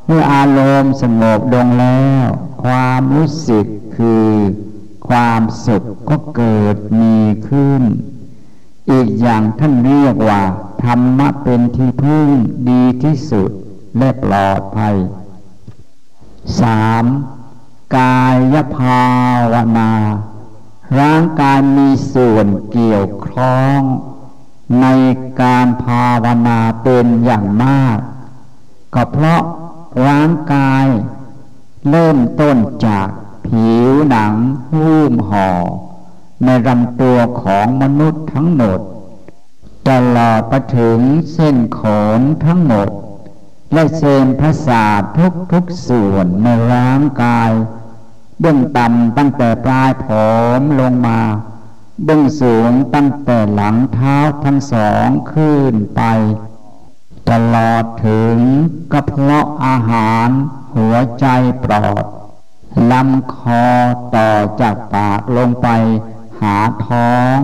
เมื่ออารมณ์สงบลงแล้ว ความรู้สึกคือความสุขก็เกิดมีขึ้น อีกอย่างท่านเรียกว่า ธรรมะเป็นที่พึ่งดีที่สุดและปลอดภัยสามกายภาวนา ร่างกายมีส่วนเกี่ยวข้อง ในการภาวนาเป็นอย่างมาก ก็เพราะร่างกาย เริ่มต้นจากผิวหนังหุ้มห่อ ในลำตัวของมนุษย์ทั้งหมดตลอดไปถึงเส้นขนทั้งหมด และเส้นประสาททุกทุกส่วนในร่างกายเบื้องต่ำตั้งแต่ปลายผมลงมา เบื้องสูงตั้งแต่หลังเท้าทั้งสองขึ้นไป ตลอดถึงกระเพาะอาหาร หัวใจปลอดลำคอต่อจากปากลงไป หาท้อง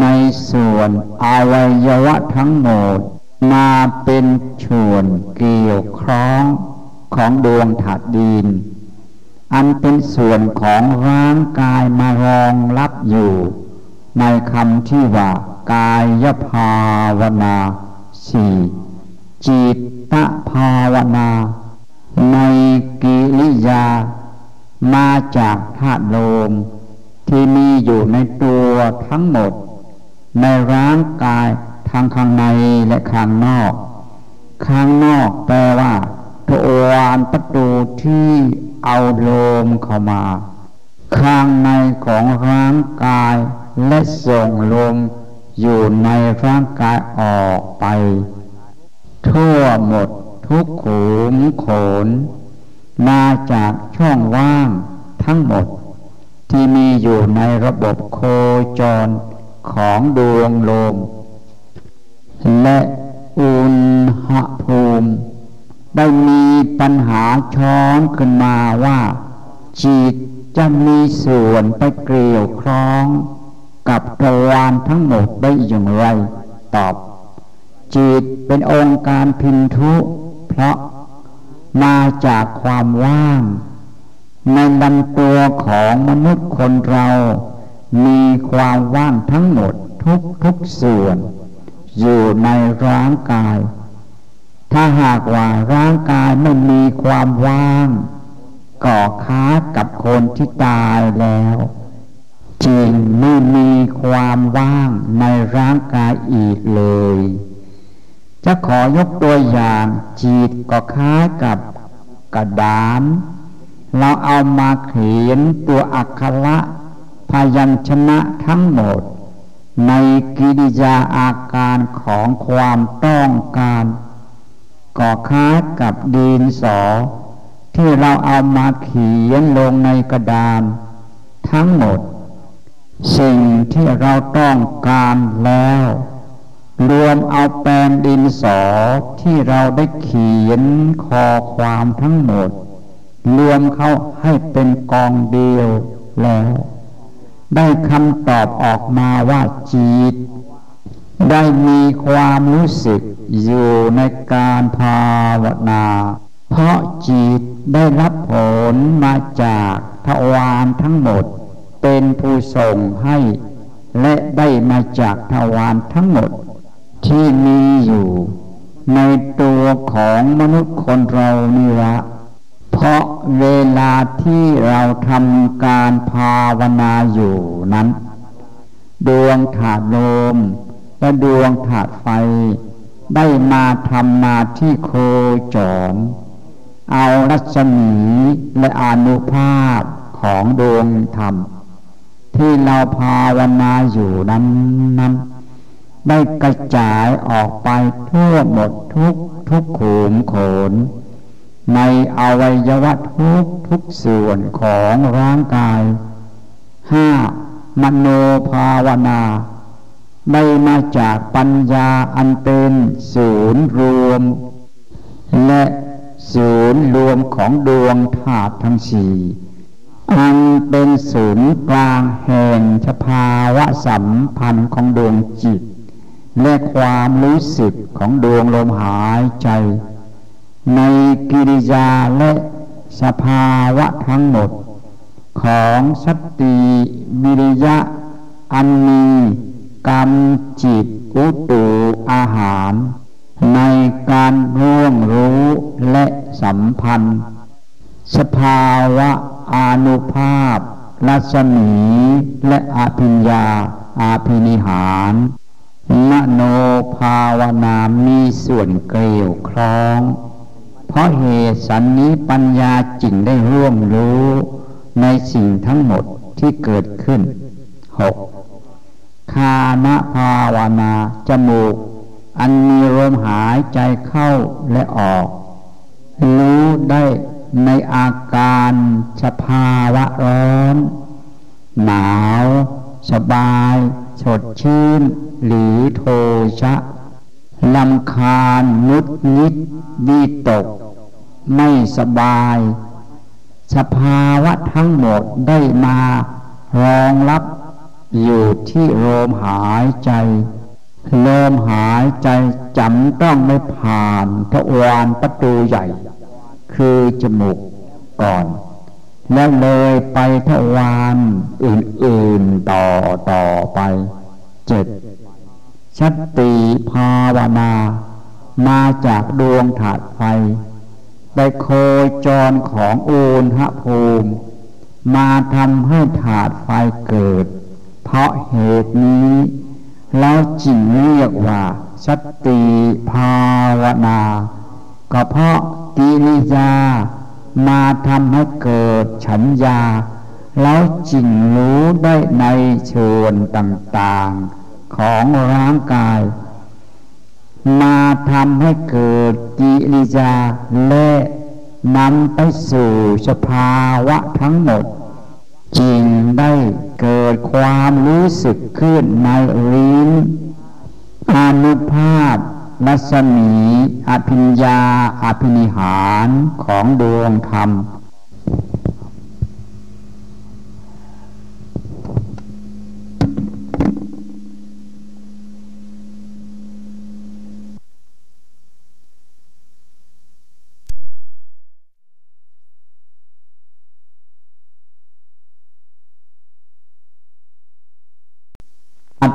ในส่วนอวัยวะทั้งหมด มาเป็นส่วนเกี่ยวคล้องของดวงถาดดิน อันเป็นส่วนของร่างกายมารองรับอยู่ ในคำที่ว่ากายภาวนาสี่จิตตภาวนา ในกิริยา มาจากธาตุลม ที่มีอยู่ในตัวทั้งหมด ในร่างกายทางข้างในและข้างนอก ข้างนอกแปลว่าตัววานประตูที่เอาลมเข้ามา ข้างในของร่างกายและส่งลมอยู่ในร่างกายออกไป ทั่วหมดทุกขุมขน มาจากช่องว่างทั้งหมด ที่มีอยู่ในระบบโคจรของดวงลม และอุณหภูมิ ได้มีปัญหาช้อนขึ้นมาว่า จิตจะมีส่วนไปเกลียวคล้องกับทวารทั้งหมดได้อย่างไร ตอบ จิตเป็นองค์การพินทุ เพราะมาจากความว่าง ในลำตัวของมนุษย์คนเรา มีความว่างทั้งหมดทุกทุกส่วน อยู่ในร่างกาย ถ้าหากว่าร่างกายไม่มีความว่าง ก่อค้ากับคนที่ตายแล้วจริงไม่มีความว่างในร่างกายอีกเลย จะขอยกตัวอย่างจีตก็ค้ากับกระดาน เราเอามาเขียนตัวอักขระพยัญชนะทั้งหมด ในกิริยาอาการของความต้องการก็คล้ากับดินสอ ที่เราเอามาเขียนลงในกระดาน ทั้งหมด สิ่งที่เราต้องการแล้ว รวมเอาแปลนดินสอที่เราได้เขียนคอความทั้งหมด รวมเขาให้เป็นกองเดียวแล้ว ได้คำตอบออกมาว่าจิต ได้มีความรู้สึกอยู่ในการภาวนา เพราะจิตได้รับผลมาจากทวารทั้งหมด เป็นผู้ส่งให้ และได้มาจากทวารทั้งหมด ที่มีอยู่ ในตัวของมนุษย์คนเรานี่ละ เพราะเวลาที่เราทำการภาวนาอยู่นั้น ดวงถาดลมและดวงถาดไฟ ได้มาทำมาที่โคจร เอารัศมีและอนุภาพของดวงธรรม ที่เราภาวนาอยู่นั้นนั้นได้กระจายออกไปทั่วหมดทุกทุกขุมขน ในอวัยวะทุกทุกส่วนของร่างกายห้ามโนภาวนาได้มาจากปัญญาอันเป็นศูนย์รวม และศูนย์รวมของดวงธาตุทั้งสี่อันเป็นศูนย์กลางแห่งสภาวะสัมพันธ์ของดวงจิต และความรู้สึกของดวงลมหายใจ ในกิริยาและสภาวะทั้งหมด ของสติวิริยะ อันมีกรรมจิตอุตุอาหาร ในการร่วงรู้และสัมพันธ์ สภาวะอนุภาพ รัศมีและอภิญญาอาภินิหารมโนภาวนามีส่วนเกลียวคล้อง เพราะเหตุสันนี้ปัญญาจิงได้ร่วมรู้ในสิ่งทั้งหมดที่เกิดขึ้นหกคานภาวนาจมูก อันมีลมหายใจเข้าและออก รู้ได้ในอาการสภาวะร้อน หนาว สบาย สดชื่น หรือโทชะ ลำคาญมุดนิดวิตก ไม่สบาย สภาวะทั้งหมดได้มารองรับอยู่ที่ลมหายใจลมหายใจจำต้องไม่ผ่านทวารประตูใหญ่ คือจมูกก่อน แล้วเลยไปทวารอื่นๆต่อต่อไปเจ็ด ชัตติภาวนา มาจากดวงถาดไฟได้โคจรของอุณหภูมิ มาทำให้ถาดไฟเกิด เพราะเหตุนี้เราจึงเรียกว่าสติภาวนา ก็เพราะกิริยา มาทำให้เกิดฉันยา แล้วจึงรู้ได้ในชวนต่างๆ ของร่างกาย มาทำให้เกิดกิริยาและนำไปสู่สภาวะทั้งหมดจึงได้เกิดความรู้สึกขึ้นในลิ้นอนุภาพรัศมี อภิญญา อภินิหารของดวงธรรม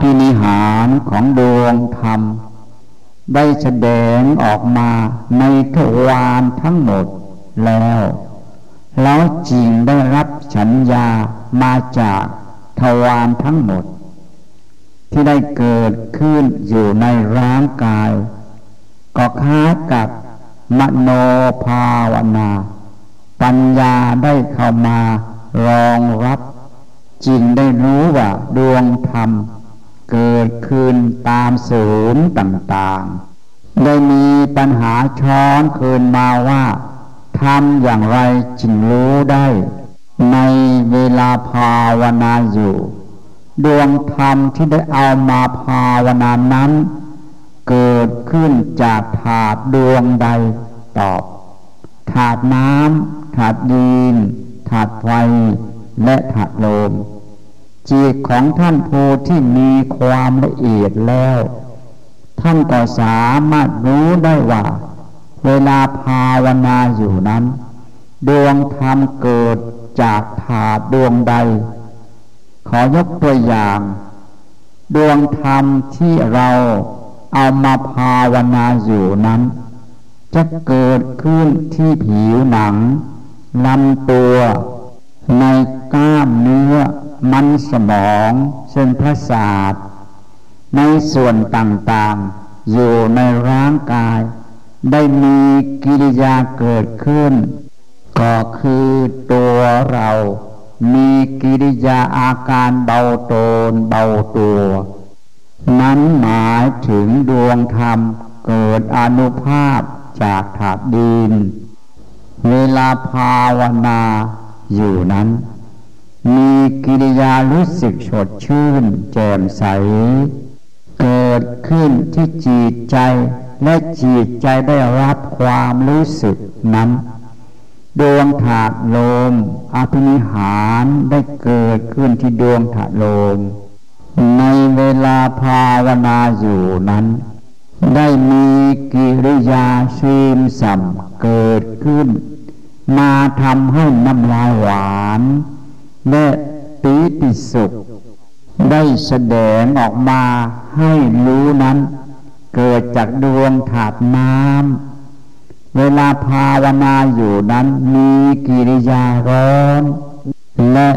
อภินิหารของดวงธรรม ได้แสดงออกมาในทวารทั้งหมดแล้วแล้วจริงได้รับฉันยามาจากทวารทั้งหมด ที่ได้เกิดขึ้นอยู่ในร่างกาย ก็ค้ากับมโนภาวนา ปัญญาได้เข้ามารองรับจริงได้รู้ว่าดวงธรรม เกิดขึ้นตามศูนย์ต่างๆ ได้มีปัญหาช้อนคืนมาว่าทำอย่างไรจึงรู้ได้ ในเวลาภาวนาอยู่ ดวงธรรมที่ได้เอามาภาวนานั้น เกิดขึ้นจากถาดดวงใดตอบ ถาดน้ำถาดดินถาดไฟและถาดลม จิตของท่านผู้ที่มีความละเอียดแล้ว ท่านก็สามารถรู้ได้ว่า เวลาภาวนาอยู่นั้น ดวงธรรมเกิดจากถาดดวงใด ขอยกตัวอย่าง ดวงธรรมที่เราเอามาภาวนาอยู่นั้น จะเกิดขึ้นที่ผิวหนังลำตัว ในกล้ามเนื้อ มันสมองเส้นประสาท ในส่วนต่างๆ อยู่ในร่างกาย ได้มีกิริยาเกิดขึ้น ก็คือตัวเรา มีกิริยาอาการเบาโตนเบาตัว นั้นหมายถึงดวงธรรมเกิดอนุภาพจากถาดดิน เวลาภาวนาอยู่นั้น มีกิริยารู้สึกสดชื่น แจ่มใส เกิดขึ้นที่จิตใจ และจิตใจได้รับความรู้สึกนั้นดวงถาดลมอภินิหารได้เกิดขึ้นที่ดวงถาดลมในเวลาภาวนาอยู่นั้น ได้มีกิริยาซีมสัมเกิดขึ้น มาทำให้น้ำลายหวาน และปีติสุข ได้แสดงออกมาให้รู้นั้น เกิดจากดวงถาดน้ำเวลาภาวนาอยู่นั้น มีกิริยาร้อนและ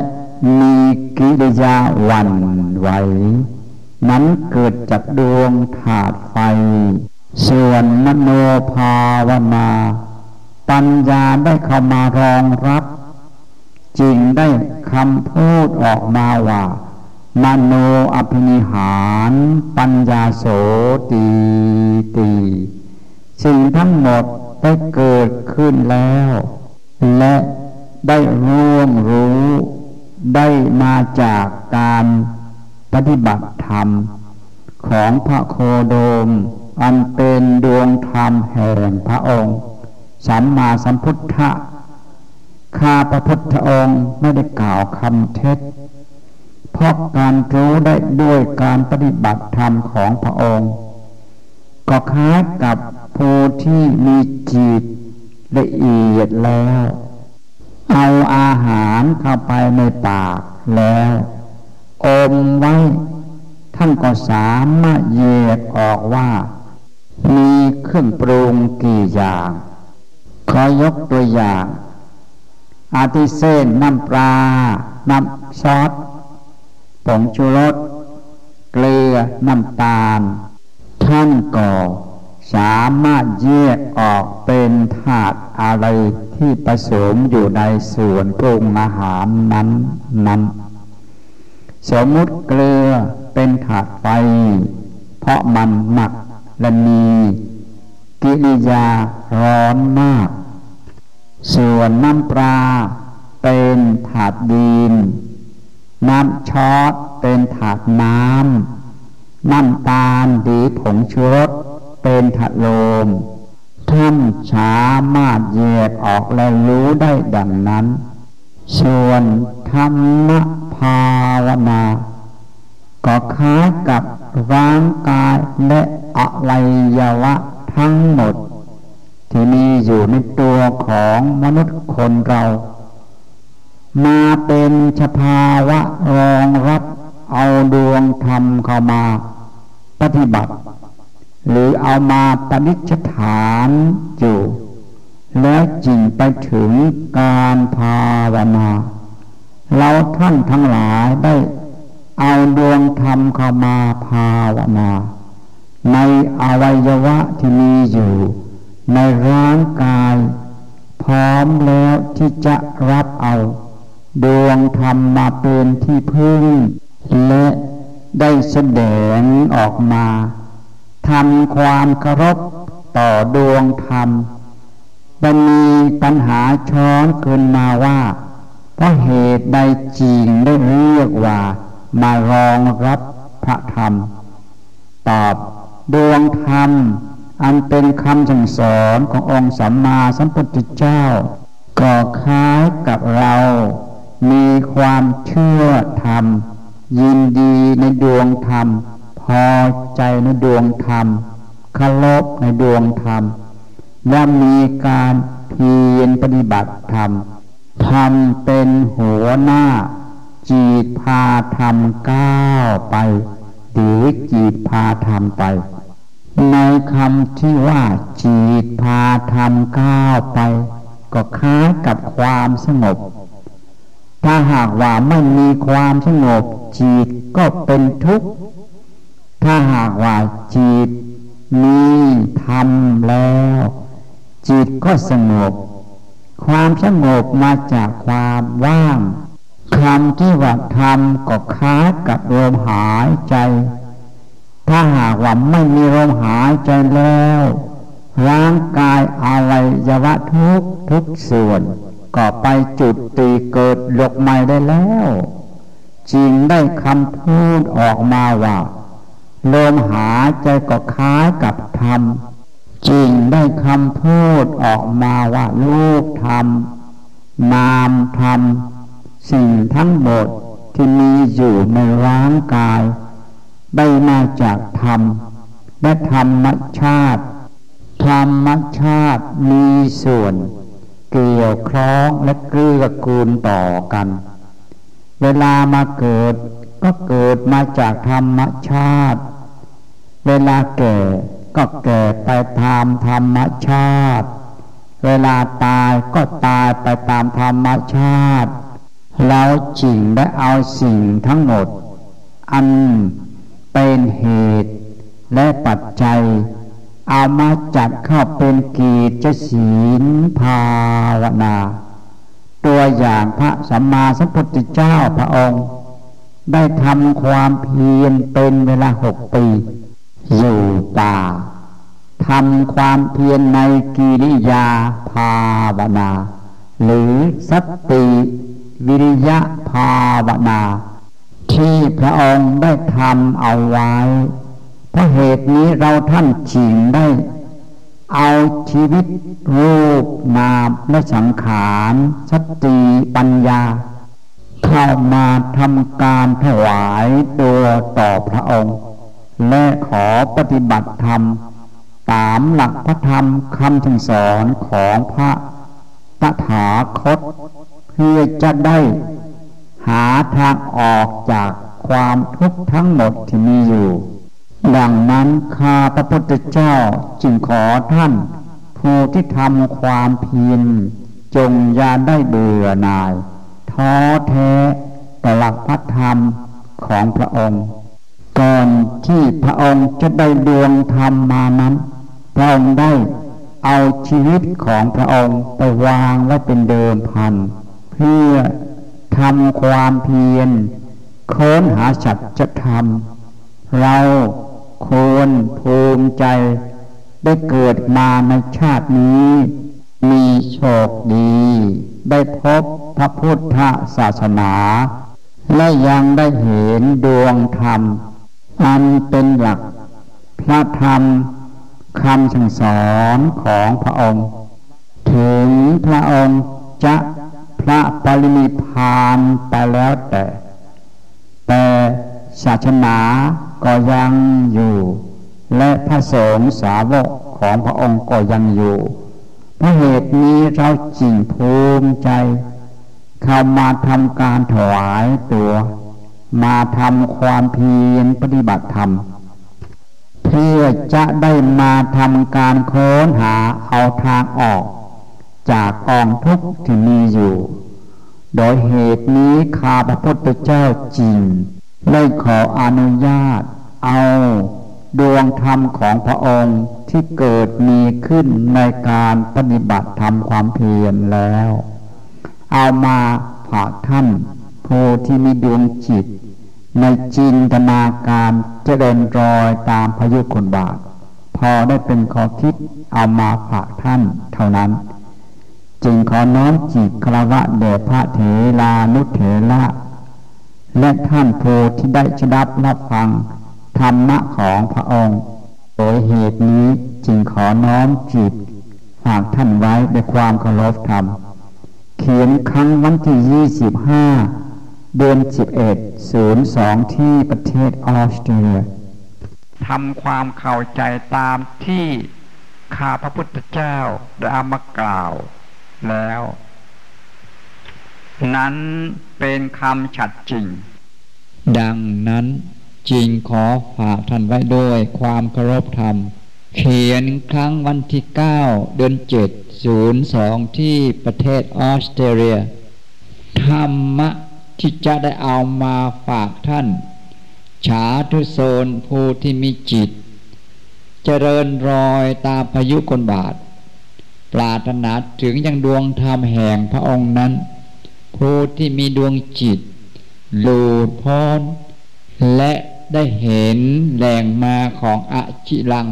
มีกิริยาวันไหว นั้นเกิดจากดวงถาดไฟ ส่วนมโนภาวนา ปัญญาได้เข้ามารองรับ จึงได้คำพูดออกมาว่ามโนอภินิหาร ปัญญาโสตีตีสิ่งทั้งหมดได้เกิดขึ้นแล้ว และได้ร่วงรู้ได้มาจากการปฏิบัติธรรม ของพระโคโดม อันเป็นดวงธรรมแห่งพระองค์ สัมมาสัมพุทธะ ข้าพระพุทธองค์ไม่ได้กล่าวคำเท็จ เพราะการรู้ได้ด้วยการปฏิบัติธรรมของพระองค์ ก็คล้ายกับผู้ที่มีจิตละเอียดแล้ว เอาอาหารเข้าไปในปากแล้วอมไว้ ท่านก็สามารถแยกออกว่า มีเครื่องปรุงกี่อย่าง ขอยกตัวอย่าง อาทิเส้นน้ำปลา น้ำซอสผงชูรส เกลือ น้ำตาล ท่านก็สามารถแยกออกเป็นธาตุอะไรที่ผสมอยู่ในส่วนปรุงอาหารนั้นนั้นสมมุติเกลือเป็นถาดไฟ เพราะมันหนักและมีกิริยาร้อนมาก ส่วนน้ำปลาเป็นถาดดิน น้ำช็อตเป็นถาดน้ำ น้ำตาลดีผงชูรสเป็นถาดลม ท่านสามารถแยกออกและรู้ได้ดังนั้น ส่วนธรรมภาวนาก็ค้ากับร่างกายและอวัยวะทั้งหมด ที่มีอยู่ในตัวของมนุษย์คนเรา มาเป็นสภาวะรองรับเอาดวงธรรมเข้ามาปฏิบัติ หรือเอามาปณิชฐานอยู่ แล้วจิงไปถึงการภาวนา เราท่านทั้งหลายได้เอาดวงธรรมเข้ามาภาวนา ในอวัยวะที่มีอยู่ ในร่างกาย พร้อมแล้วที่จะรับเอา ดวงธรรมมาเป็นที่พึ่ง และได้แสดงออกมาทำความเคารพต่อดวงธรรมมันมีปัญหาช้อนขึ้นมาว่าเพราะเหตุใดจริงได้เรียกว่ามารองรับพระธรรม ตอบดวงธรรม อันเป็นคำสั่งสอนขององค์สัมมาสัมพุทธเจ้า ก็คล้ายกับเรา มีความเชื่อธรรม ยินดีในดวงธรรม พอใจในดวงธรรมเคารพในดวงธรรม และมีการเพียรปฏิบัติธรรมธรรมเป็นหัวหน้า จีตพาธรรมก้าวไป หรือจีตพาธรรมไป ในคำที่ว่าจีตพาธรรมก้าวไป ก็คล้ายกับความสงบ ถ้าหากว่าไม่มีความสงบจีตก็เป็นทุกข์ ถ้าหากว่าจีตมีธรรมแล้ว จิตก็สงบ ความสงบมาจากความว่างคำที่ว่าทำก็ค้ากับลมหายใจ ถ้าหากว่าไม่มีลมหายใจแล้ว ร่างกายอวัยวะทุกทุกส่วน ก็ไปจุดตีเกิดหลกใหม่ได้แล้วจริงได้คำพูดออกมาว่าลมหายใจก็คล้ายกับธรรมจริงได้คำพูดออกมาว่าลูกธรรมนามธรรมสิ่งทั้งหมดที่มีอยู่ในร่างกาย ได้มาจากธรรม และธรรมชาติ ธรรมชาติมีส่วน เกี่ยวคล้องและเกื้อกูลต่อกัน เวลามาเกิดก็เกิดมาจากธรรมชาติ เวลาแก่ก็แก่ไปตามธรรมชาติ เวลาตายก็ตายไปตามธรรมชาติ เราจริงได้เอาสิ่งทั้งหมด อัน เป็นเหตุ และปัจจัย เอามาจัดเข้าเป็นกีจศีลภาวนา ตัวอย่างพระสัมมาสัมพุทธเจ้าพระองค์ ได้ทำความเพียรเป็นเวลาหกปี อยู่ป่าทำความเพียรในกิริยาภาวนา หรือสติวิริยะภาวนา ที่พระองค์ได้ทำเอาไว้ เพราะเหตุนี้เราท่านจิงได้ เอาชีวิตรูปนามและสังขารสติปัญญา เข้ามาทำการถวายตัวต่อพระองค์ และขอปฏิบัติธรรม ตามหลักพระธรรมคำถึงสอนของพระตถาคต เพื่อจะได้าทางออกจากความทุกข์ทั้งหมดที่มีอยู่ ดังนั้นข้าพระพุทธเจ้าจึงขอท่าน ผู้ที่ทำความเพียรจงอย่าได้เบื่อหน่าย ท้อแท้ต่อหลักพระธรรมของพระองค์ ก่อนที่พระองค์จะได้ดวงธรรมมานั้น พระองค์ได้เอาชีวิตของพระองค์ไปวางไว้เป็นเดิมพัน เพื่อ ทำความเพียรค้นหาสัจธรรม เราควรภูมิใจ ได้เกิดมาในชาตินี้ มีโชคดี ได้พบพระพุทธศาสนา และยังได้เห็นดวงธรรม อันเป็นหลักพระธรรมคำสั่งสอนของพระองค์ ถึงพระองค์จะ พระปรินิพานไปแล้วแต่ แต่ศาสนาก็ยังอยู่ และพระสงฆ์สาวกของพระองค์ก็ยังอยู่เพราะเหตุนี้เราจริงภูมิใจ เข้ามาทำการถวายตัว มาทำความเพียรปฏิบัติธรรมเพื่อจะได้มาทำการค้นหาเอาทางออก จากกองทุกข์ที่มีอยู่ โดยเหตุนี้ข้าพระพุทธเจ้าจริงได้ขออนุญาต เอาดวงธรรมของพระองค์ที่เกิดมีขึ้นในการปฏิบัติธรรมความเพียรแล้ว เอามาฝากท่านผู้ที่มีดวงจิต ในจินตนาการเจริญรอยตามพายุคนบาท พอได้เป็นขอคิดเอามาฝากท่านเท่านั้น จึงขอน้อมจิตคารวะเดพระเถลานุเถระและท่านผู้ที่ได้ชดับรับฟังธรรมะของพระองค์ โดยเหตุนี้จึงขอน้อมจิตฝากท่านไว้ด้วยความเคารพธรรม เขียนครั้งวันที่ยี่สิบห้าเดือนสิบเอ็ดศูนย์สองที่ประเทศออสเตรเลียทำความเข้าใจตามที่ข้าพระพุทธเจ้าได้อามากล่าว แล้ว นั้นเป็นคำฉัดจริง ดังนั้นจริงขอฝากท่านไว้ด้วยความเคารพธรรม เขียนครั้งวันที่เก้าเดือนเจ็ดศูนย์สองที่ประเทศออสเตรเลีย ธรรมะที่จะได้เอามาฝากท่าน ฉาทุโซนผู้ที่มีจิตเจริญรอยตามพายุคนบาท ปรารถนาถึงยังดวงธรรมแห่งพระองค์นั้น ผู้ที่มีดวงจิตหลุดพ้นและได้เห็นแหล่งมาของอจิลัง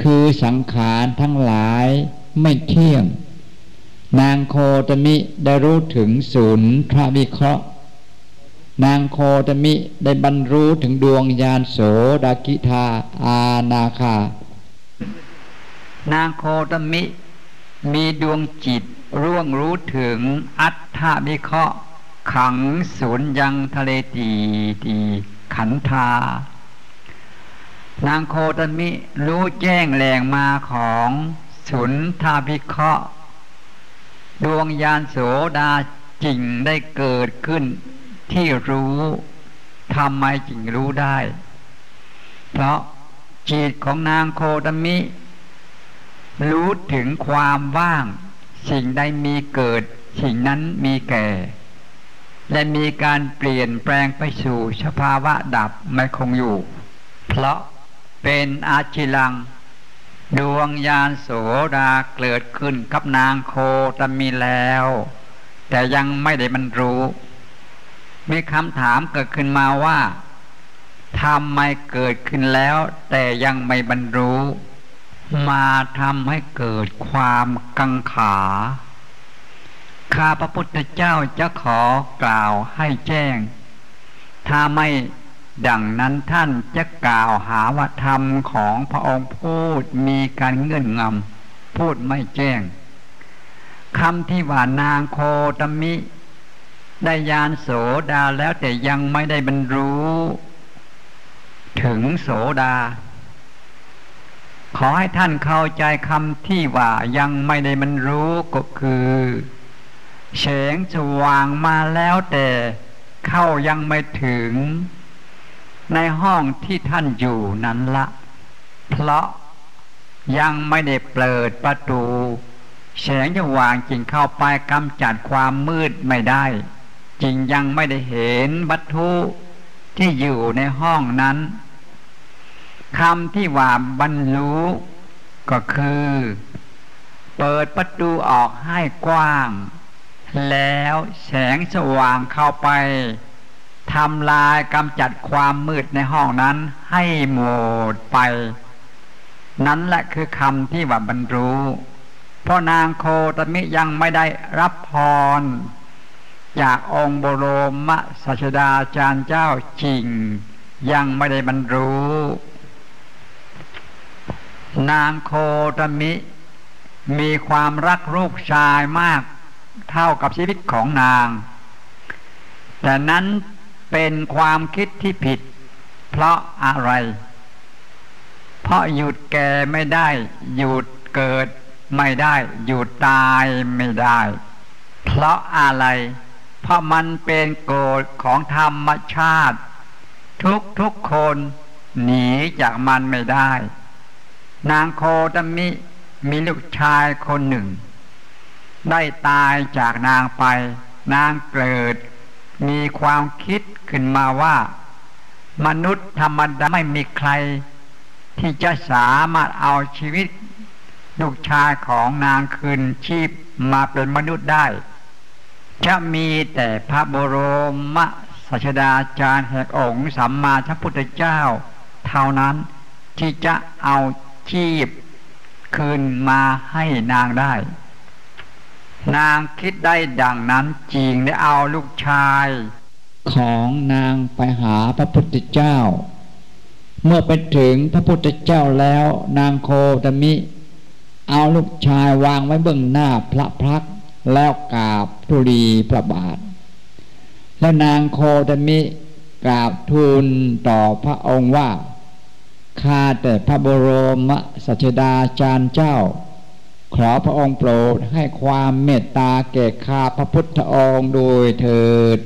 คือสังขารทั้งหลายไม่เที่ยง นางโคตมิได้รู้ถึงศูนย์พระวิเคราะห์ นางโคตมิได้บรรรู้ถึงดวงยานโสดากิธาอาณาคา นางโคตมิ มีดวงจิตร่วงรู้ถึงอัตถวิเคราะห์ ขังศูนย์ยังทะเลตีตีขันธานางโคตมิรู้แจ้งแหลงมาของสุนทาพิเคราะห์ ดวงยานโสดาจริงได้เกิดขึ้นที่รู้ทำไมจริงรู้ได้ เพราะจิตของนางโคตมิ รู้ถึงความว่าง สิ่งใดมีเกิด สิ่งนั้นมีแก่ และมีการเปลี่ยนแปลงไปสู่สภาวะดับไม่คงอยู่ เพราะเป็นอาชิลัง ดวงยานโสดาเกิดขึ้นกับนางโคตมีแล้ว แต่ยังไม่ได้บรรรู้ มีคำถามเกิดขึ้นมาว่าทำไมเกิดขึ้นแล้ว แต่ยังไม่บรรรู้ มาทำให้เกิดความกังขา ข้าพระพุทธเจ้าจะขอกล่าวให้แจ้ง ถ้าไม่ดังนั้นท่านจะกล่าวหาว่าธรรมของพระองค์พูดมีการเงื่อนงำพูดไม่แจ้งคำที่ว่านางโคตมิ ได้ยานโสดาแล้วแต่ยังไม่ได้บรรลุถึงโสดา ขอให้ท่านเข้าใจคำที่ว่ายังไม่ได้บรรลุก็คือแสงสว่างมาแล้วแต่เข้ายังไม่ถึง ในห้องที่ท่านอยู่นั้นละ เพราะยังไม่ได้เปิดประตูแสงสว่างจึงเข้าไปกำจัดความมืดไม่ได้จึงยังไม่ได้เห็นวัตถุที่อยู่ในห้องนั้น คำที่ว่าบรรลุก็คือ เปิดประตูออกให้กว้าง แล้วแสงสว่างเข้าไปทำลายกำจัดความมืดในห้องนั้นให้หมดไป นั้นแหละคือคำที่ว่าบรรลุเพราะนางโคตมิยังไม่ได้รับพร จากองค์บรมสัชดาจารย์เจ้าจริง ยังไม่ได้บรรลุ นางโคตมิ มีความรักลูกชายมากเท่ากับชีวิตของนาง แต่นั้นเป็นความคิดที่ผิด เพราะอะไร เพราะหยุดแก่ไม่ได้ หยุดเกิดไม่ได้ หยุดตายไม่ได้ เพราะอะไร เพราะมันเป็นโกฎของธรรมชาติ ทุกทุกคนหนีจากมันไม่ได้ นางโคตมิมีลูกชายคนหนึ่ง ได้ตายจากนางไป นางเกิด มีความคิดขึ้นมาว่า มนุษย์ธรรมดาไม่มีใคร ที่จะสามารถเอาชีวิต ลูกชายของนางคืนชีพมาเป็นมนุษย์ได้ จะมีแต่พระบรมสัชดาจารย์แห่งองค์สัมมาสัมพุทธเจ้า เท่านั้นที่จะเอา ชีพคืนมาให้นางได้ นางคิดได้ดังนั้นจริงได้เอาลูกชายของนางไปหาพระพุทธเจ้า เมื่อไปถึงพระพุทธเจ้าแล้ว นางโคตมิ เอาลูกชายวางไว้เบื้องหน้าพระพักแล้วกราบทุลีพระบาท แล้วนางโคตมิกราบทูลต่อพระองค์ว่า ข้าแต่พระบรมสัชดาจารย์เจ้า ขอพระองค์โปรดให้ความเมตตาแก่ข้าพระพุทธองค์โดยเถิด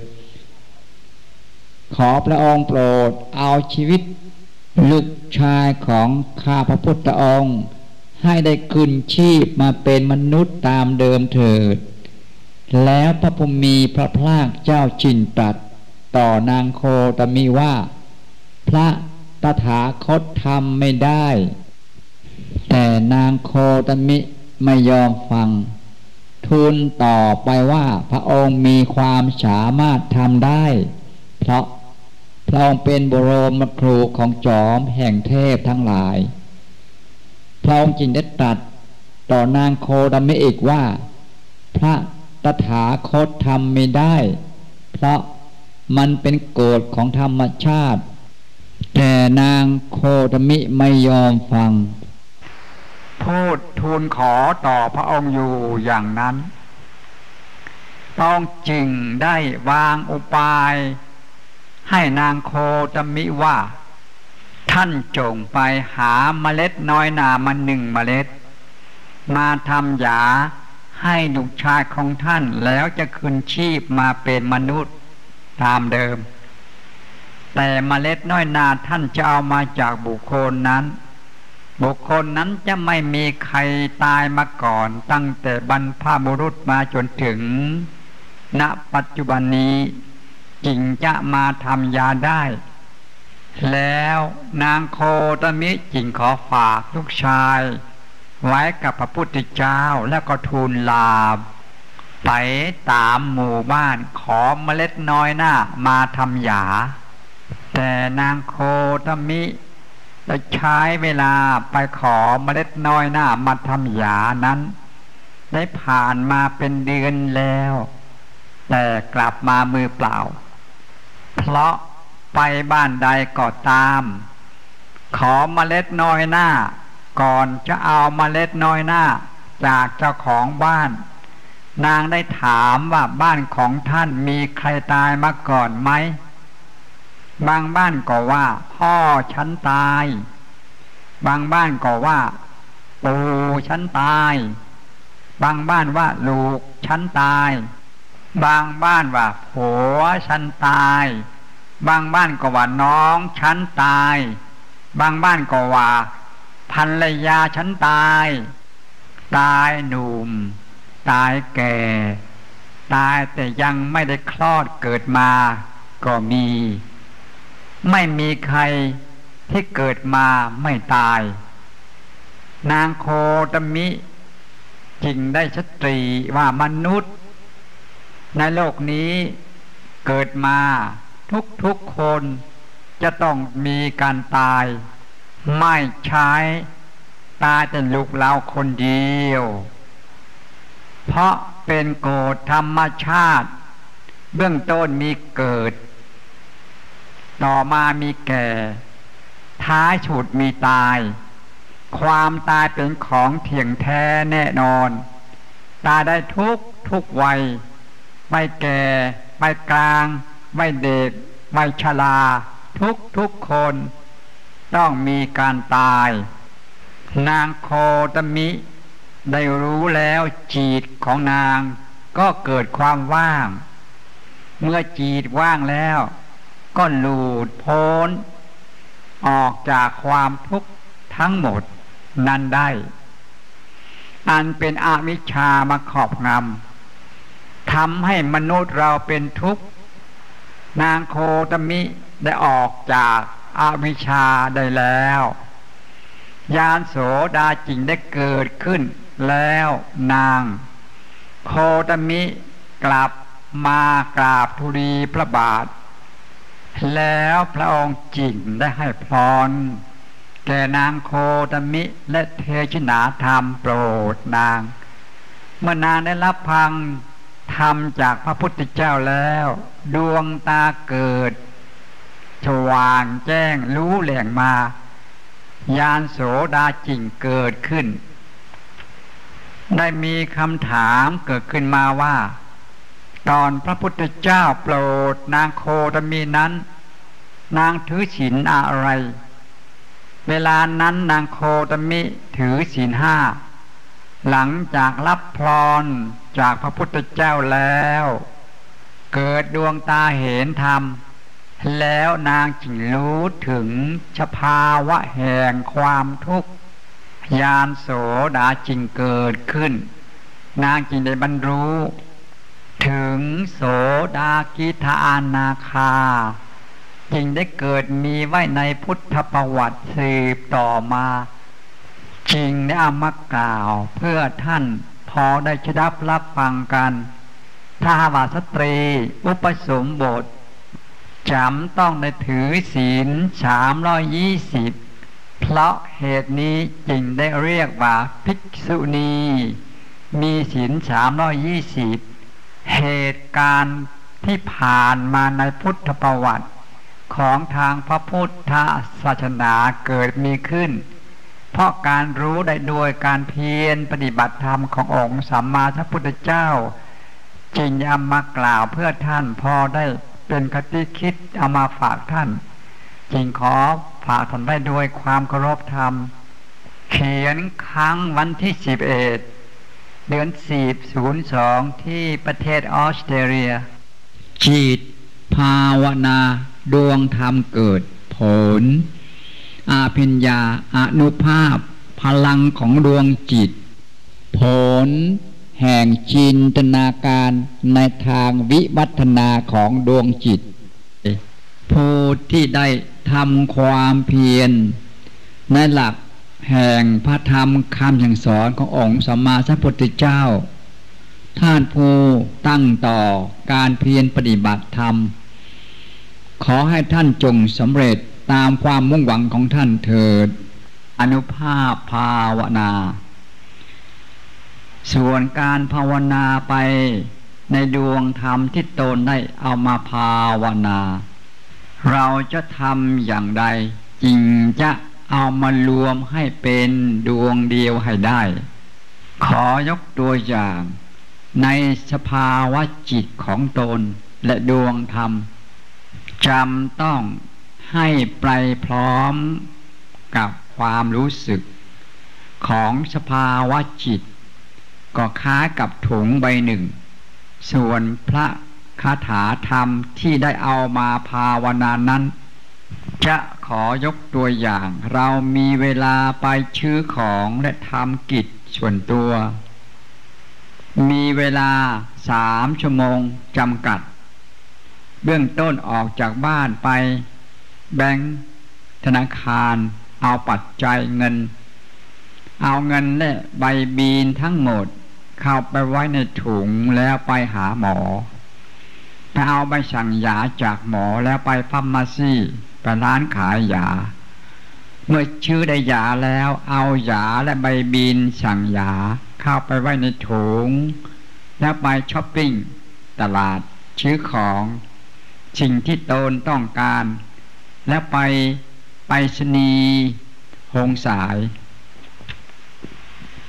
ขอพระองค์โปรดเอาชีวิตลูกชายของข้าพระพุทธองค์ ให้ได้คืนชีพมาเป็นมนุษย์ตามเดิมเถิด แล้วพระพุมีพระพลากเจ้าจินตัดต่อนางโคตมีว่า พระ ถาคตทำไม่ได้ แต่นางโคตมิไม่ยอมฟัง ทูลต่อไปว่าพระองค์มีความสามารถทำได้ เพราะพระองค์เป็นบรมครูของจอมแห่งเทพทั้งหลาย พระองค์จึงได้ตรัสต่อนางโคดมิอีกว่า พระตถาคตทำไม่ได้ เพราะมันเป็นโกฎของธรรมชาติ นางโคดมิไม่ยอมฟัง พูดทูลขอต่อพระองค์อยู่อย่างนั้นพระองค์จึงได้วางอุปาย ให้นางโคตมิว่า ท่านจงไปหาเมล็ดน้อยนามาหนึ่งเมล็ด มาทำยาให้ลูกชายของท่านแล้วจะคืนชีพมาเป็นมนุษย์ตามเดิม แต่เมล็ดน้อยนาท่านจะเอามาจากบุคคลนั้น บุคคลนั้นจะไม่มีใครตายมาก่อน ตั้งแต่บรรพบุรุษมาจนถึง ณปัจจุบันนี้จึงจะมาทำยาได้ แล้วนางโคตมิจิงขอฝากลูกชาย ไว้กับพระพุทธเจ้าแล้วก็ทูลลาบไปตามหมู่บ้านขอเมล็ดน้อยหน้ามาทำยา แต่นางโคตมิจะใช้เวลาไปขอเมล็ดน้อยหน้ามาทำยานั้น ได้ผ่านมาเป็นเดือนแล้ว แต่กลับมามือเปล่า เพราะไปบ้านใดก็ตาม ขอเมล็ดน้อยหน้า ก่อนจะเอาเมล็ดน้อยหน้า จากเจ้าของบ้าน นางได้ถามว่าบ้านของท่านมีใครตายมาก่อนไหม บางบ้านก็ว่า พ่อฉันตาย บางบ้านก็ว่าปู่ฉันตาย บางบ้านว่าลูกฉันตาย บางบ้านว่าผัวฉันตาย บางบ้านก็ว่าน้องฉันตาย บางบ้านก็ว่าภรรยาฉันตาย ตายหนุ่ม ตายแก่ ตายแต่ยังไม่ได้คลอดเกิดมา ก็มี ไม่มีใครที่เกิดมาไม่ตาย นางโคตมิจึงได้ชตรีว่ามนุษย์ ในโลกนี้เกิดมาทุกๆคนจะต้องมีการตาย ไม่ใช้ตายแต่ลูกเราคนเดียว เพราะเป็นโกฎธรรมชาติ เบื้องต้นมีเกิด ต่อมามีแก่ ท้ายฉุดมีตาย ความตายเป็นของเที่ยงแท้แน่นอน ตายได้ทุกทุกวัย ไม่แก่ ไม่กลาง ไม่เด็ก ไม่ชรา ทุกทุกคน ต้องมีการตาย นางโคตมิ ได้รู้แล้วจีตของนางก็เกิดความว่าง เมื่อจีตว่างแล้ว ก็หลุดพ้น ออกจากความทุกข์ทั้งหมดนั้นได้ อันเป็นอาวิชชามาขอบงำทำให้มนุษย์เราเป็นทุกข์ นางโคตมิได้ออกจากอาวิชชาได้แล้ว ยานโสดาจิงได้เกิดขึ้นแล้วนาง โคตมิกลับมากราบทุรีพระบาท แล้วพระองค์จิงได้ให้พร แก่นางโคตมิและเทชินาธรรมโปรดนาง เมื่อนางได้รับพังธรรมจากพระพุทธเจ้าแล้ว ดวงตาเกิดสว่างแจ้งรู้แหล่งมา ยานโสดาจิงเกิดขึ้น ได้มีคำถามเกิดขึ้นมาว่า ตอนพระพุทธเจ้าโปรดนางโคตมีนั้น นางถือศีลอะไร เวลานั้นนางโคตมิถือศีลห้า หลังจากรับพรจากพระพุทธเจ้าแล้ว เกิดดวงตาเห็นธรรม แล้วนางจึงรู้ถึงสภาวะแห่งความทุกข์ยานโสดาจึงเกิดขึ้น นางจึงได้บรรลุ ถึงโสดากิทานาคาจึงได้เกิดมีไว้ในพุทธประวัติสืบต่อมาจริงได้อามากล่าว เพื่อท่านพอได้ชดับรับฟังกัน ถ้าว่าสตรี อุปสมบทจำต้องได้ถือศีลสามร้อยยี่สิบเพราะเหตุนี้จึงได้เรียกว่าภิกษุณี มีศีลสามร้อยยี่สิบ เหตุการณ์ที่ผ่านมาในพุทธประวัติของทางพระพุทธศาสนาเกิดมีขึ้น เพราะการรู้ได้โดยการเพียรปฏิบัติธรรมขององค์สัมมาสัมพุทธเจ้าจึงยำมากล่าวเพื่อท่านพอได้เป็นคติคิดเอามาฝากท่าน จึงขอฝากท่านได้ด้วยความเคารพธรรม เขียนครั้งวันที่สิบเอ็ด เดือนสีบศูนย์สองที่ประเทศออสเตรเลีย จิตภาวนาดวงธรรมเกิดผล อาพิญญาอนุภาพ พลังของดวงจิต ผล แห่งจินตนาการในทางวิวัฒนาของดวงจิต ผู้ที่ได้ทำความเพียรในหลัก แห่งพระธรรมคำสั่งสอนขององค์สัมมาสัมพุทธเจ้า ท่านผู้ตั้งต่อการเพียรปฏิบัติธรรม ขอให้ท่านจงสำเร็จตามความมุ่งหวังของท่านเถิด อนุภาพภาวนา ส่วนการภาวนาไปในดวงธรรมที่ตนได้เอามาภาวนา เราจะทำอย่างใดจริงจะ เอามารวมให้เป็นดวงเดียวให้ได้ ขอยกตัวอย่าง ในสภาวะจิตของตนและดวงธรรมจำต้องให้ไปพร้อมกับความรู้สึก ของสภาวะจิต ก็ค้ากับถุงใบหนึ่ง ส่วนพระคาถาธรรมที่ได้เอามาภาวนานั้น จะขอยกตัวอย่าง เรามีเวลาไปชื้อของและทำกิจส่วนตัว มีเวลาสามชั่วโมงจำกัด เบื้องต้นออกจากบ้านไป แบงค์ธนาคาร เอาปัจจัยเงิน เอาเงินและใบบีนทั้งหมด เข้าไปไว้ในถุงแล้วไปหาหมอไปเอาใบสั่งยาจากหมอแล้วไปฟาร์มาซี ไปร้านขายยา เมื่อชื่อได้ยาแล้ว เอายาและใบบินสั่งยาเข้าไปไว้ในถุงแล้วไปช้อปปิ้งตลาดชื้อของสิ่งที่ตนต้องการ แล้วไปไปสนีหงสาย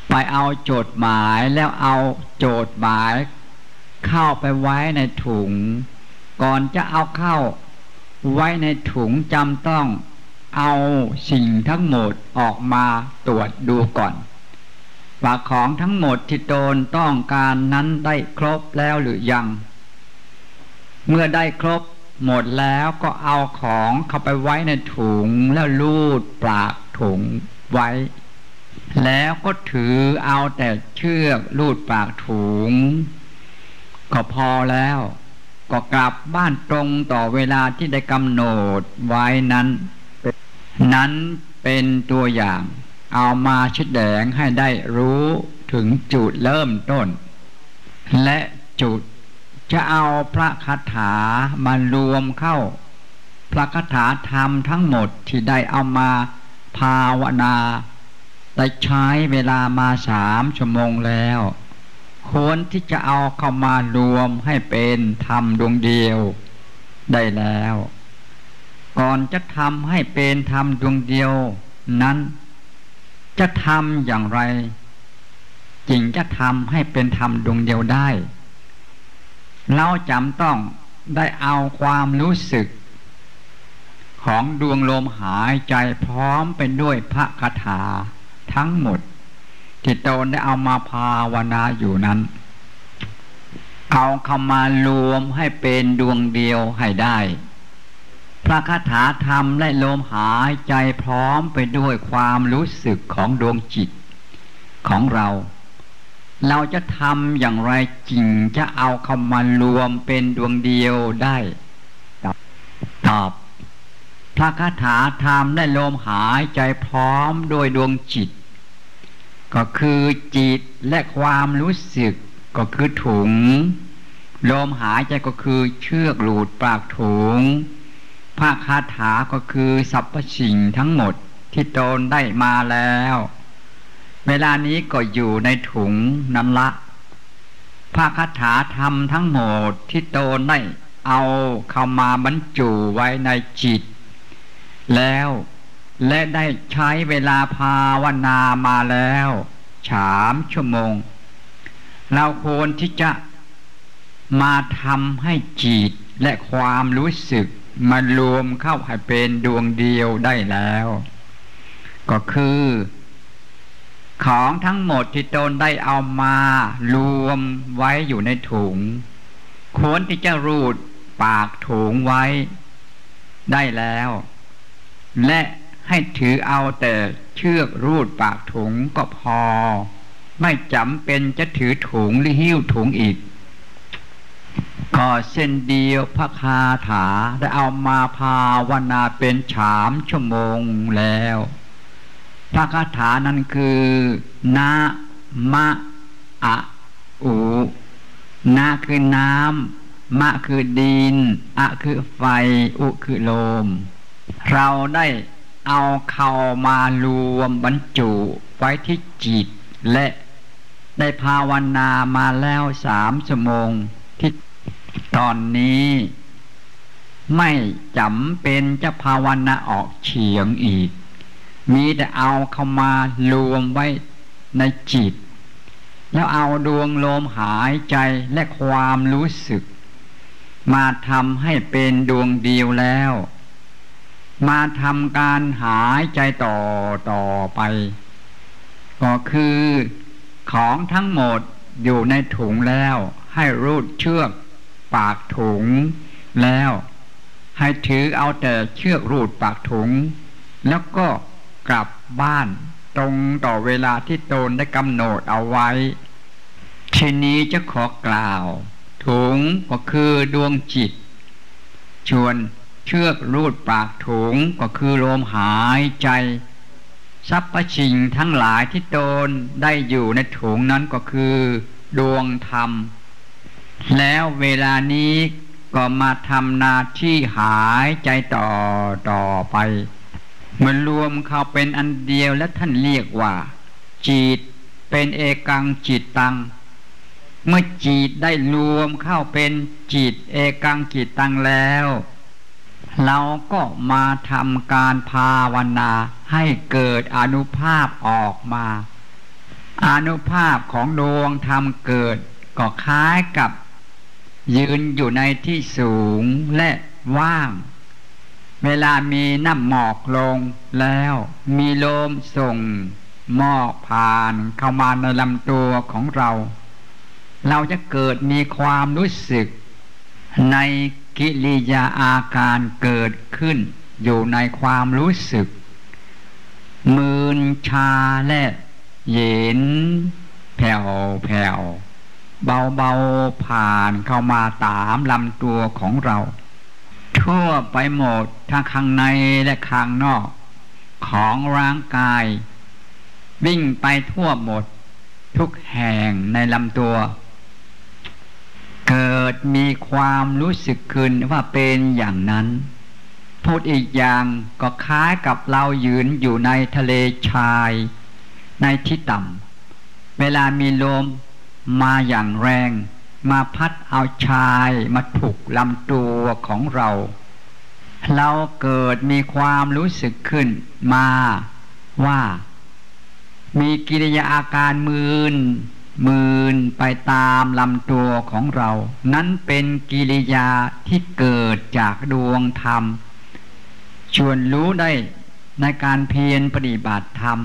ไปเอาโจทย์หมายแล้วเอาโจทย์หมาย เข้าไปไว้ในถุง ก่อนจะเอาเข้า ไว้ในถุงจำต้องเอาสิ่งทั้งหมดออกมาตรวจดูก่อน ว่าของทั้งหมดที่ตนต้องการนั้นได้ครบแล้วหรือยัง เมื่อได้ครบหมดแล้วก็เอาของเข้าไปไว้ในถุงแล้วลูดปากถุงไว้ แล้วก็ถือเอาแต่เชือกลูดปากถุง ก็พอแล้ว ก็กลับบ้านตรงต่อเวลาที่ได้กำหนดไว้นั้น นั้นเป็นตัวอย่าง เอามาชิดแดงให้ได้รู้ถึงจุดเริ่มต้น และจุดจะเอาพระคาถามารวมเข้า พระคาถาธรรมทั้งหมดที่ได้เอามาภาวนาได้ใช้เวลามาสามชั่วโมงแล้ว ควรที่จะเอาเข้ามารวมให้เป็นธรรมดวงเดียวได้แล้ว ก่อนจะทำให้เป็นธรรมดวงเดียว นั้น จะทำอย่างไรจึงจะทำให้เป็นธรรมดวงเดียวได้ เราจำต้องได้เอาความรู้สึก ของดวงลมหายใจพร้อมเป็นด้วยพระคาถาทั้งหมด ที่ตนได้เอามาภาวนาอยู่นั้น เอาเข้ามารวมให้เป็นดวงเดียวให้ได้ พระคาถาธรรมและลมหายใจพร้อมไปด้วยความรู้สึกของดวงจิตของเรา เราจะทำอย่างไรจริงจะเอาเข้ามารวมเป็นดวงเดียวได้ ตอบพระคาถาธรรมและลมหายใจพร้อมโดยดวงจิต ก็คือจิตและความรู้สึกก็คือถุง ลมหายใจก็คือเชือกหลูดปากถุงภาคาถาก็คือสรรพสิ่งทั้งหมดที่ตนได้มาแล้ว เวลานี้ก็อยู่ในถุงนั้นละภาคาถาทำทั้งหมดที่ตนได้เอาเข้ามาบรรจุไว้ในจิต แล้ว และได้ใช้เวลาภาวนามาแล้วสามชั่วโมง เราควรที่จะมาทำให้จิตและความรู้สึกมารวมเข้าให้เป็นดวงเดียวได้แล้ว ก็คือ ของทั้งหมดที่ตนได้เอามารวมไว้อยู่ในถุงควรที่จะรูดปากถุงไว้ได้แล้ว และ ให้ถือเอาแต่เชือกรูดปากถุงก็พอ ไม่จำเป็นจะถือถุงหรือหิ้วถุงอีกก็เส้นเดียวพระคาถาได้เอามาภาวนาเป็นฉามชั่วโมงแล้ว พระคาถานั้นคือนะมะอะอุนาคือน้ำมะคือดิน อะคือไฟ อุคือลม เราได้ เอาเข้ามารวมบรรจุไว้ที่จิต และได้ภาวนามาแล้วสามชั่วโมงที่ตอนนี้ ไม่จำเป็นจะภาวนาออกเฉียงอีก มีแต่เอาเข้ามารวมไว้ในจิต แล้วเอาดวงลมหายใจและความรู้สึก มาทำให้เป็นดวงเดียวแล้ว มาทำการหายใจต่อต่อไป ก็คือของทั้งหมดอยู่ในถุงแล้ว ให้รูดเชือก ปากถุงแล้ว ให้ถือเอาแต่เชือกรูดปากถุง แล้วก็กลับบ้านตรงต่อเวลาที่ตนได้กำหนดเอาไว้ ทีนี้จะขอกล่าว ถุงก็คือดวงจิต ชวน เชือกรูดปากถุงก็คือลมหายใจทรัพย์ชิงทั้งหลายที่ตนได้อยู่ในถุงนั้นก็คือ ดวงธรรม แล้วเวลานี้ก็มาทำนาที่หายใจต่อต่อไปมันรวมเข้าเป็นอันเดียวและท่านเรียกว่า จิตเป็นเอกังจิตตัง เมื่อจิตได้รวมเข้าเป็นจิตเอกังจิตตังแล้ว เราก็มาทำการภาวนาให้เกิดอนุภาพออกมา อนุภาพของดวงธรรมเกิดก็คล้ายกับ ยืนอยู่ในที่สูงและว่าง เวลามีน้ำหมอกลงแล้วมีลมส่งหมอกผ่านเข้ามาในลำตัวของเรา เราจะเกิดมีความรู้สึกใน กิริยาอาการเกิดขึ้น อยู่ในความรู้สึก มืนชาและเย็นแผ่วแผ่วเบาเบาผ่านเข้ามาตามลำตัวของเรา ทั่วไปหมดทั้งข้างในและข้างนอก ของร่างกาย วิ่งไปทั่วหมด ทุกแห่งในลำตัว เกิดมีความรู้สึกขึ้นว่าเป็นอย่างนั้น พูดอีกอย่างก็คล้ายกับเรายืนอยู่ในทะเลชาย ในที่ต่ำเวลามีลมมาอย่างแรง มาพัดเอาชายมาถูกลำตัวของเรา เราเกิดมีความรู้สึกขึ้นมาว่า มีกิริยาอาการมืน มืนไปตามลำตัวของเรา นั้นเป็นกิริยาที่เกิดจากดวงธรรม ชวนรู้ได้ในการเพียรปฏิบัติธรรม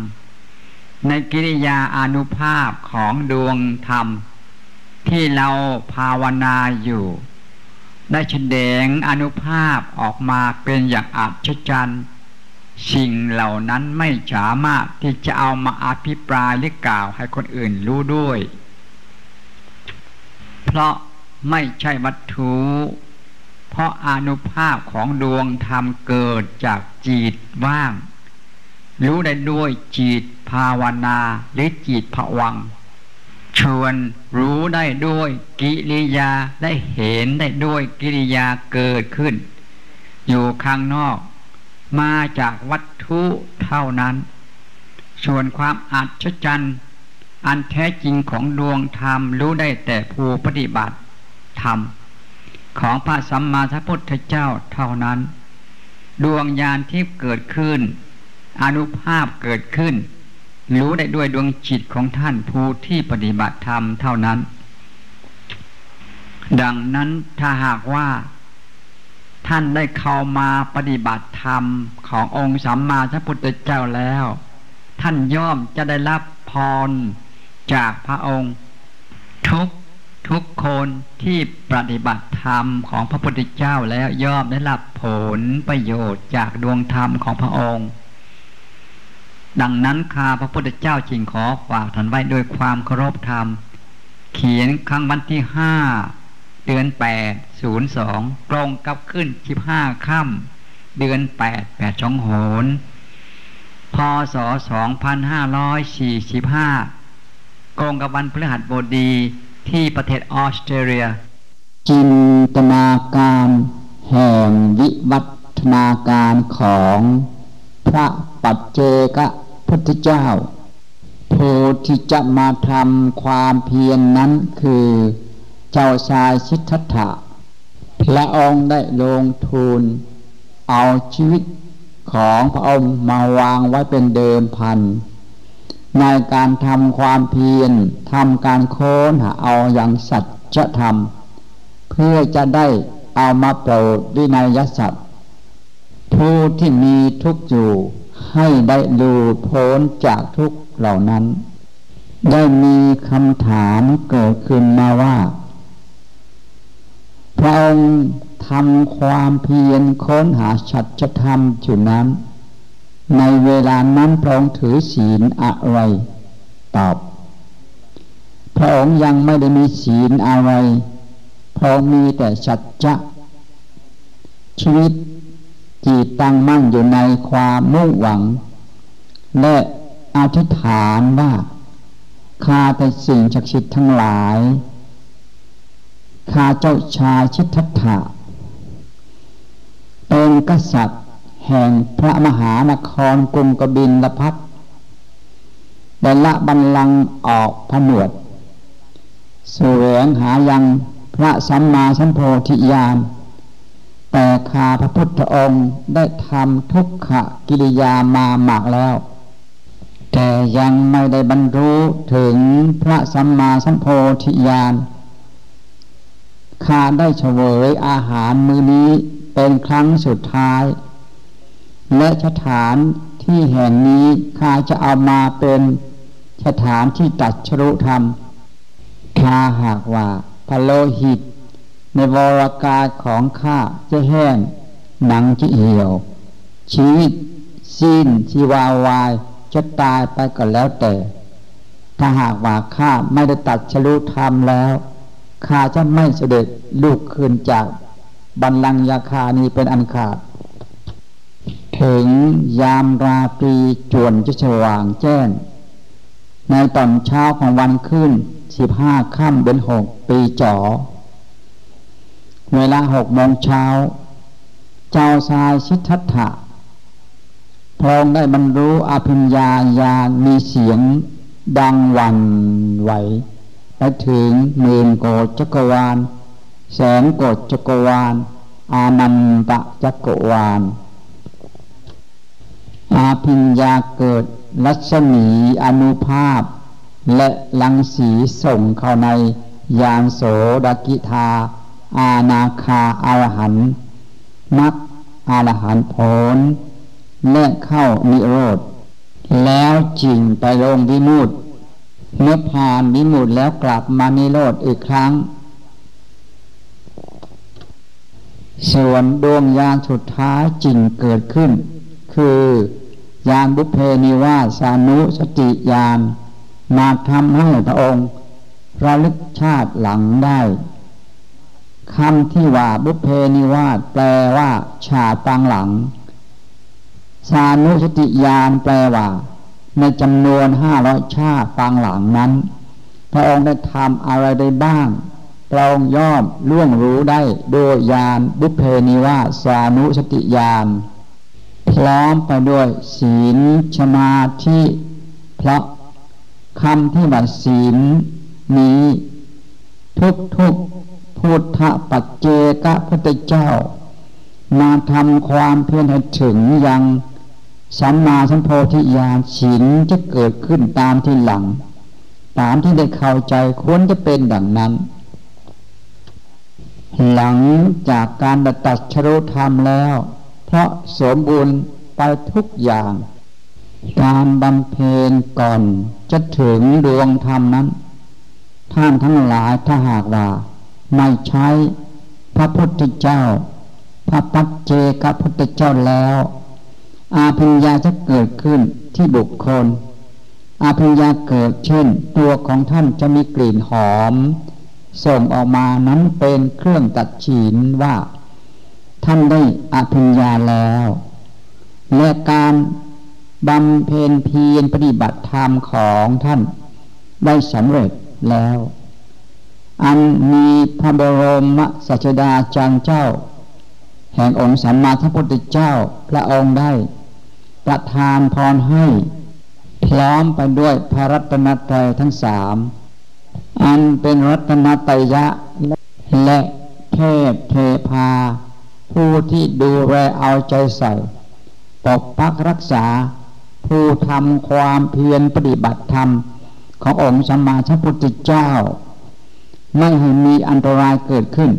ในกิริยาอนุภาพของดวงธรรม ที่เราภาวนาอยู่ ได้แสดงอนุภาพออกมาเป็นอย่างอัศจรรย์ สิ่งเหล่านั้นไม่สามารถที่จะเอามาอภิปรายหรือกล่าวให้คนอื่นรู้ด้วย เพราะไม่ใช่วัตถุ เพราะอนุภาพของดวงธรรมเกิดจากจิตว่าง รู้ได้ด้วยจิตภาวนาหรือจิตผวัง ชวนรู้ได้ด้วยกิริยาได้เห็นได้ด้วยกิริยาเกิดขึ้น อยู่ข้างนอก มาจากวัตถุเท่านั้น ส่วนความอัศจรรย์อันแท้จริงของดวงธรรมรู้ได้แต่ผู้ปฏิบัติธรรม ของพระสัมมาสัมพุทธเจ้าเท่านั้น ดวงญาณที่เกิดขึ้น อนุภาพเกิดขึ้น รู้ได้ด้วยดวงจิตของท่านผู้ที่ปฏิบัติธรรมเท่านั้น ดังนั้นถ้าหากว่า ท่านได้เข้ามาปฏิบัติธรรมขององค์สัมมาสัมพุทธเจ้าแล้ว ท่านย่อมจะได้รับพรจากพระองค์ ทุกทุกคนที่ปฏิบัติธรรมของพระพุทธเจ้าแล้วย่อมได้รับผลประโยชน์จากดวงธรรมของพระองค์ ดังนั้นข้าพระพุทธเจ้าจึงขอฝากท่านไว้ด้วยความเคารพธรรม เขียนครั้งวันที่ห้า เดือนแปดศูนย์สองตรงกับขึ้นสิบห้าค่ำเดือนแปดแปดสองโหนพศสองพันห้าร้อยสี่สิบห้ากงกับวันพฤหัสบดีที่ประเทศออสเตรเลีย จินตนาการแห่งวิวัฒนาการของพระปัจเจกพุทธเจ้าผู้ที่จะมาทำความเพียรนนั้นคือ เจ้าชายสิทธัตถะพระองค์ได้ลงทุน เอาชีวิตของพระองค์มาวางไว้เป็นเดิมพัน ในการทำความเพียรทำการโค้นหาเอาอย่างสัจธรรมเพื่อจะได้เอามาโปรดวินัยสัตว์ผู้ที่มีทุกข์อยู่ให้ได้ดูพ้นจากทุกข์เหล่านั้น ได้มีคำถามเกิดขึ้นมาว่า พระองค์ทำความเพียรค้นหาชัดธรรมอยู่นั้น ในเวลานั้นพระองค์ถือศีลอะไร ตอบ พระองค์ยังไม่ได้มีศีลอะไร พระองค์มีแต่สัจจะชีวิตจิตตั้งมั่นอยู่ในความมุ่งหวัง และอธิษฐานว่าข้าแต่สิ่งศักดิ์สิทธิ์ทั้งหลาย ข้าเจ้าชายชิทัตถะเป็นกษัตริย์แห่งพระมหานครกรุงกบินละพัทได้ละบันลังออกผนวดเสวงหายังพระสัมมาสัมโพธิญาณแต่ข้าพระพุทธองค์ได้ทำทุกขกิริยามาหมากแล้ว แต่ยังไม่ได้บรรลุถึงพระสัมมาสัมโพธิญาณ ข้าได้เฉวยอาหารมื้อนี้เป็นครั้งสุดท้าย และสถานที่แห่งนี้ข้าจะเอามาเป็นสถานที่ตัดชรุธรรมข้าหากว่าพะโลหิต ในวรากายของข้าจะแห้งหนังจะเหี่ยว ชีวิตสิ้นชีวาวายจะตายไปก็แล้วแต่ ถ้าหากว่าข้าไม่ได้ตัดชลุธรรมแล้ว ข้าจะไม่เสด็จลูกคืนจากบันลังยาคานี้เป็นอันขาด ถึงยามราตรีจวนจะสว่างแจ้ง ในตอนเช้าของวันขึ้นสิบห้าค่ำเดือนหกปีจอ เวลาหกโมงเช้า เจ้าชายชิทัตถะพระองค์ได้บรรลุอภิญญาญาณมีเสียงดังวันไหว ไปถึงหมื่นโกดจักรวาล แสนโกดจักรวาล อานันตจักรวาล อาภิญญาเกิดรัศมีอนุภาพ และลังสีส่งเข้าในยานโสดกิธา อาณาคาอารหันมักอารหันผลและเข้านิโรธ แล้วจริงไปลงวิมุตเมื่อผานวิมุตแล้วกลับมานิโรธอีกครั้ง ส่วนดวงยานสุดท้ายจริงเกิดขึ้น คือยานบุเพนิวาสานุสติยานมาทำให้พระองค์ระลึกชาติหลังได้คำที่ว่าบุเพนิวาสแปลว่า ชาตังหลัง สานุสติยานแปลว่า ในจำนวนห้าร้อยชาตังหลังนั้น พระองค์ได้ทำอะไรได้บ้าง พระองค์ย่อมล่วงรู้ได้โดยยานบุพเพนิวาสานุสติยานพร้อมไปด้วยศีลชมาธิเพราะคำที่ว่าศีลนี้ ทุกทุกพุทธปัจเจกพุทธเจ้า มาทำความเพียรให้ถึงยัง สัมมาสัมโพธิญาณศีลจะเกิดขึ้นตามที่หลัง ตามที่ได้เข้าใจควรจะเป็นดังนั้น หลังจากการตัดชรุธรรมแล้ว เพราะสมบูรณ์ไปทุกอย่าง การบำเพ็ญก่อนจะถึงดวงธรรมนั้น ท่านทั้งหลายถ้าหากว่า ไม่ใช้พระพุทธเจ้า พระปัจเจกพุทธเจ้าแล้ว อาภิญญาจะเกิดขึ้นที่บุคคล อาภิญญาเกิดเช่น ตัวของท่านจะมีกลิ่นหอม ส่งออกมานั้นเป็นเครื่องตัดฉินว่า ท่านได้อาภิญญาแล้วและการบำเพ็ญเพียรปฏิบัติธรรมของท่านได้สำเร็จแล้ว อันมีพระบรมศาสดาจารย์เจ้า แห่งองค์สัมมาสัมพุทธเจ้าพระองค์ได้ ประทานพรให้ พร้อมไปด้วยพระรัตนตรัยทั้งสาม อันเป็นรัตนตยะ และเทพเทพา ผู้ที่ดูแลเอาใจใส่ ปกปักรักษา ผู้ทำความเพียรปฏิบัติธรรม ขององค์สมมาสัมพุทธเจ้า ไม่ให้มีอันตรายเกิดขึ้น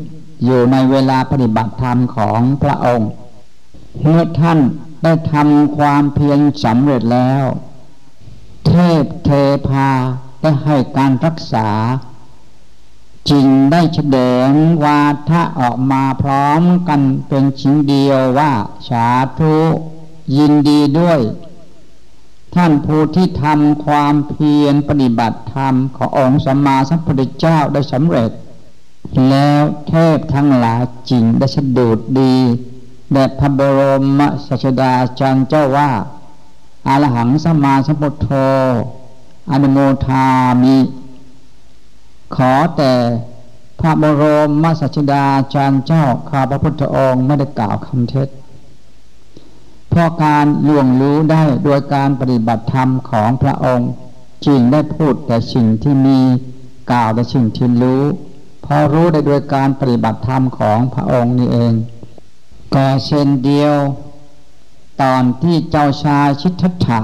อยู่ในเวลาปฏิบัติธรรมของพระองค์ เมื่อท่าน ได้ทำความเพียรสำเร็จแล้ว เทพเทพาได้ให้การรักษาจริงได้แสดงวาทะออกมาพร้อมกันเป็นชิ้นเดียวว่าสาธุยินดีด้วย ท่านผู้ที่ทำความเพียรปฏิบัติธรรมขององค์สัมมาสัมพุทธเจ้าได้สำเร็จ แล้วเทพทั้งหลายจริงได้สะดุดดี แด่พระบรมสัชดาจารย์เจ้าว่า อารหังสมาสัมพุทโธอนุโมทามิ ขอแต่พระบรมมาสัชดาจารย์เจ้าข้าพระพุทธองค์ไม่ได้กล่าวคำเท็จเพราะการล่วงรู้ได้โดยการปฏิบัติธรรมของพระองค์จริงได้พูดแต่สิ่งที่มีกล่าวแต่สิ่งที่รู้ พอรู้ได้โดยการปฏิบัติธรรมของพระองค์นี่เอง ก็เช่นเดียว ตอนที่เจ้าชายชิทธัตถะ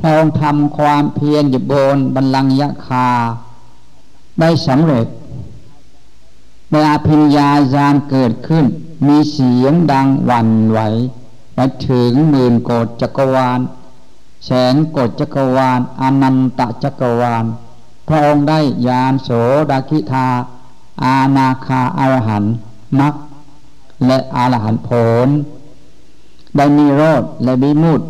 พระองค์ทำความเพียรอยู่บนบันลังยะคา ได้สำเร็จเวลาพิญญาญาณเกิดขึ้น มีเสียงดังวันไหวไปถึงหมื่นโกดจักรวาล แสนโกดจักรวาลอนันตจักรวาล พระองค์ได้ยานโสดาคิทาอาณาคาอารหันมัก และอรหันผล ได้มีโรดและบิมุต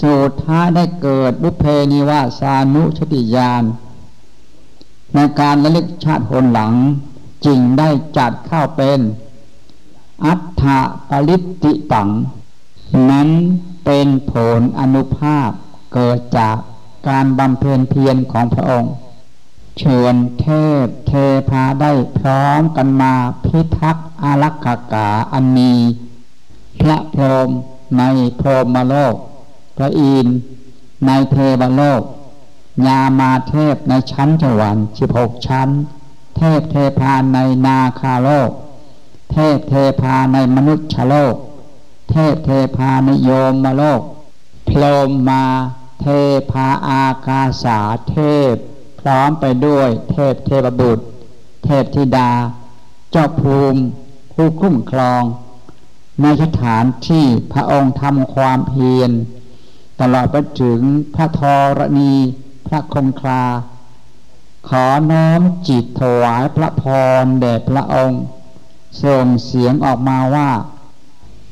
สุดท้ายได้เกิดบุเพนิวาสานุชติยาน ในการระลึกชาติหนหลังจริงได้จัดเข้าเป็น อัฏฐปริติตัง นั้นเป็นผลอนุภาพเกิดจากการบำเพ็ญเพียรของพระองค์ เชิญเทพเทพาได้พร้อมกันมาพิทักษ์อารักขากาอันมีพระพรหมในพรหมโลก พระอินในเทวโลก ยามาเทพในชั้นจวันสิบหกชั้น เทพเทพาในนาคาโลก เทพเทพาในมนุษย์ชโลก เทพเทพาในโยมมโลก พรหมมาเทพาอากาสาเทพ ร้อมไปด้วยเทพเทพบุตร เทพธิดา เจ้าภูมิ ผู้คุ้มครอง ในสถานที่พระองค์ทำความเพียร ตลอดไปถึงพระธรณี พระคงคาขอน้อมจิตถวายพระพรแด่พระองค์ส่งเสียงออกมาว่า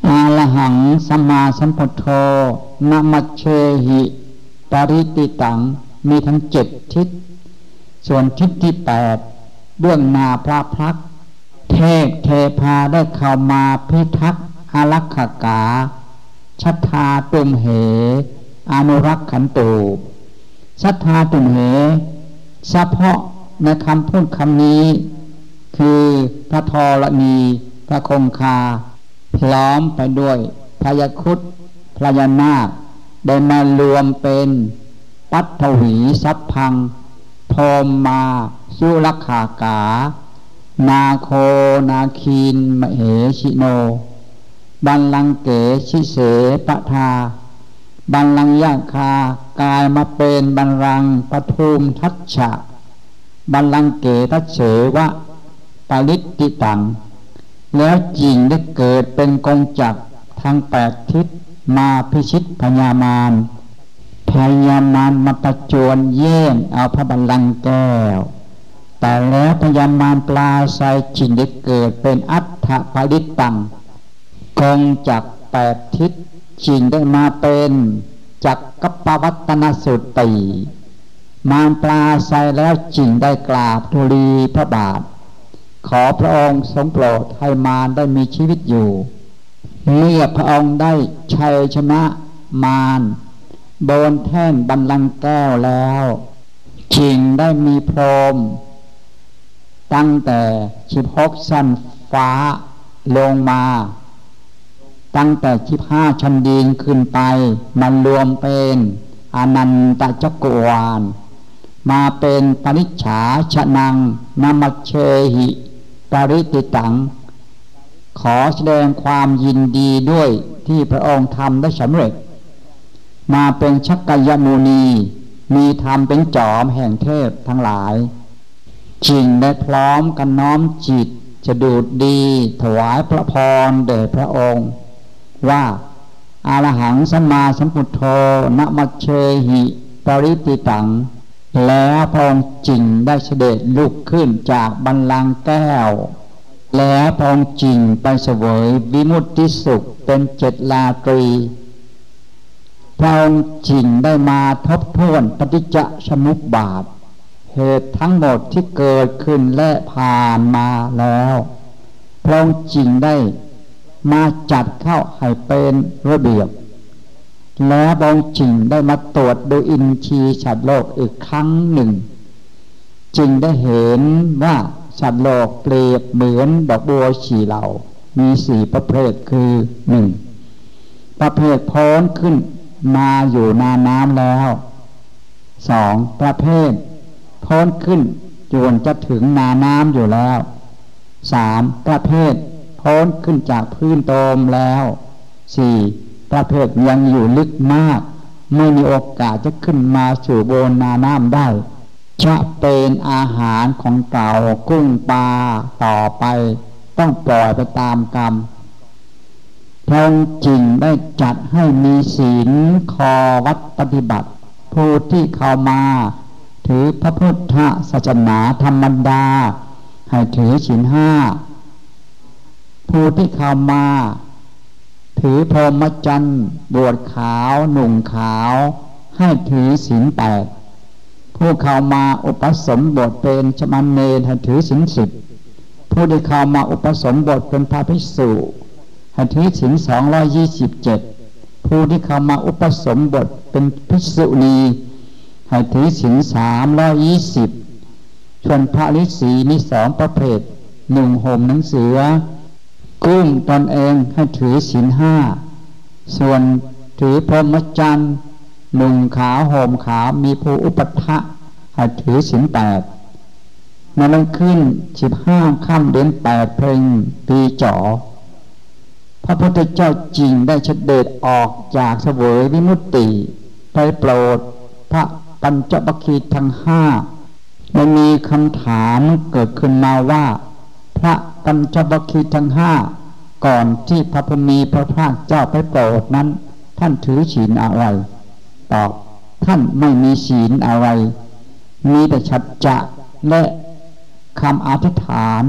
อาลหังสัมมาสัมพุทโธนามัเชหิ ปริติตัง มีทั้งเจ็ดทิศ ส่วนทิศที่แปดเบื้องนาพระพัก เทพเทพาได้เข้ามาพิทักษ์อารักขากาชัทธาตุมเหอนุรักขันตูศรัทธาตุเหเฉพาะในคำพูดคำนี้ คือพระทรณีพระคงคา พร้อมไปด้วยพยาคุตพระยานาคได้มารวมเป็นปัตถวีสัพพัง พมมาสุรขากา นาโคนาคีนมเหชิโน บันลังเกชิเสปทา บัลลังยาคากลายมาเป็นบัลลังปทุมทัชฉะบัลลังเกทัเฉวะปริตติตัง แล้วจริงได้เกิดเป็นกองจักทางแปดทิศมาพิชิตพญามาร พญามารมาประจวนเย่งเอาพระบัลลังก์แก้ว แต่แล้วพญามารปลาใสจริงได้เกิดเป็นอัฏฐปริตตังกงจักแปดทิศชิงได้มาเป็นจักกปวัตนสุตตีมารปลาใสแล้วจิงได้กราบทูลีพระบาท ขอพระองค์ทรงโปรดให้มารได้มีชีวิตอยู่ เมื่อพระองค์ได้ชัยชนะมาร บนแท่นบันลังแก้วแล้วจิงได้มีพรม ตั้งแต่ชิบหกสั้นฟ้าลงมา ตั้งแต่ชิบห้าชั้นดีนขึ้นไป มันรวมเป็นอนันตจักรวาล มาเป็นปริฉาชนังนามัเชหิปริติตัง ขอแสดงความยินดีด้วยที่พระองค์ทำได้สำเร็จ มาเป็นชักกยมูนี มีธรรมเป็นจอมแห่งเทพทั้งหลายจริงได้พร้อมกันน้อมจิต จะดูดดีถวายพระพรเดชพระองค์ ว่าอารหังสัมมาสัมพุทโธนมัเชหิปริติตัง แล้วพระองค์จริงได้เสด็จลุกขึ้นจากบันลังแก้ว แล้วพระองค์จริงไปเสวยวิมุตติสุขเป็นเจ็ดลาตรี พระองค์จริงได้มาทบทวนปฏิจจสมุปบาท เหตุทั้งหมดที่เกิดขึ้นและผ่านมาแล้วพระองค์จริงได้มาจัดเข้าให้เป็นระเบียบ แล้วบองจริงได้มาตรวจดูอินทรีย์สัตว์โลกอีกครั้งหนึ่ง จึงได้เห็นว่าสัตว์โลกเปรียบเหมือนดอกบัวฉีเหลามีสี่ประเภทคือหนึ่งประเภทพ้นขึ้น มาอยู่นาน้ำแล้วสองประเภทพ้นขึ้นจนจะถึงนาน้ำอยู่แล้วสามประเภทพ้นขึ้นจากพื้นโตมแล้วสี่ประเภทยังอยู่ลึกมาก ไม่มีโอกาสจะขึ้นมาสู่บนนาน้ำได้จะเป็นอาหารของเต่ากุ้งปลาต่อไป ต้องปล่อยไปตามกรรม พระองค์จริงได้จัดให้มีศีลคอวัดปฏิบัติ ผู้ที่เข้ามา ถือพระพุทธศาสนาธรรมดา ให้ถือศีลห้า ผู้ที่เข้ามา ถือพรหมจรรย์บวชขาวหนุ่งขาว ให้ถือศีลแปดผู้เข้ามาอุปสมบทเป็นชมันเนรให้ถือศีลสิบผู้ที่เข้ามาอุปสมบทเป็นพระภิกษุ ให้ถือศีลสองร้อยยี่สิบเจ็ดผู้ที่เข้ามาอุปสมบทเป็นภิกษุณีให้ถือศีลสามร้อยยี่สิบชวนพระฤาษีมีสองประเภทหนึ่งห่มหนังเสือ กุ้งตนเองให้ถือศีลห้า ส่วนถือพรหมจรรย์หนุ่งขาวห่มขาวมีผู้อุปทะให้ถือศีลแปดในวันขึ้นสิบห้าค่ำเดือนแปดเพลงปีจ่อ พระพุทธเจ้าจริงได้เฉด็จออกจากเสวยวิมุตติไปโปรดพระปัญจบคีทั้งห้ามันมีคำถามเกิดขึ้นมาว่า พระปัญจวัคคีย์ทั้งห้าก่อนที่พระพุมีพระภาคเจ้าไปโปรดนั้น ท่านถือศีลอะไร ตอบท่านไม่มีศีลอะไร มีแต่ชัดจะและคำอธิษฐาน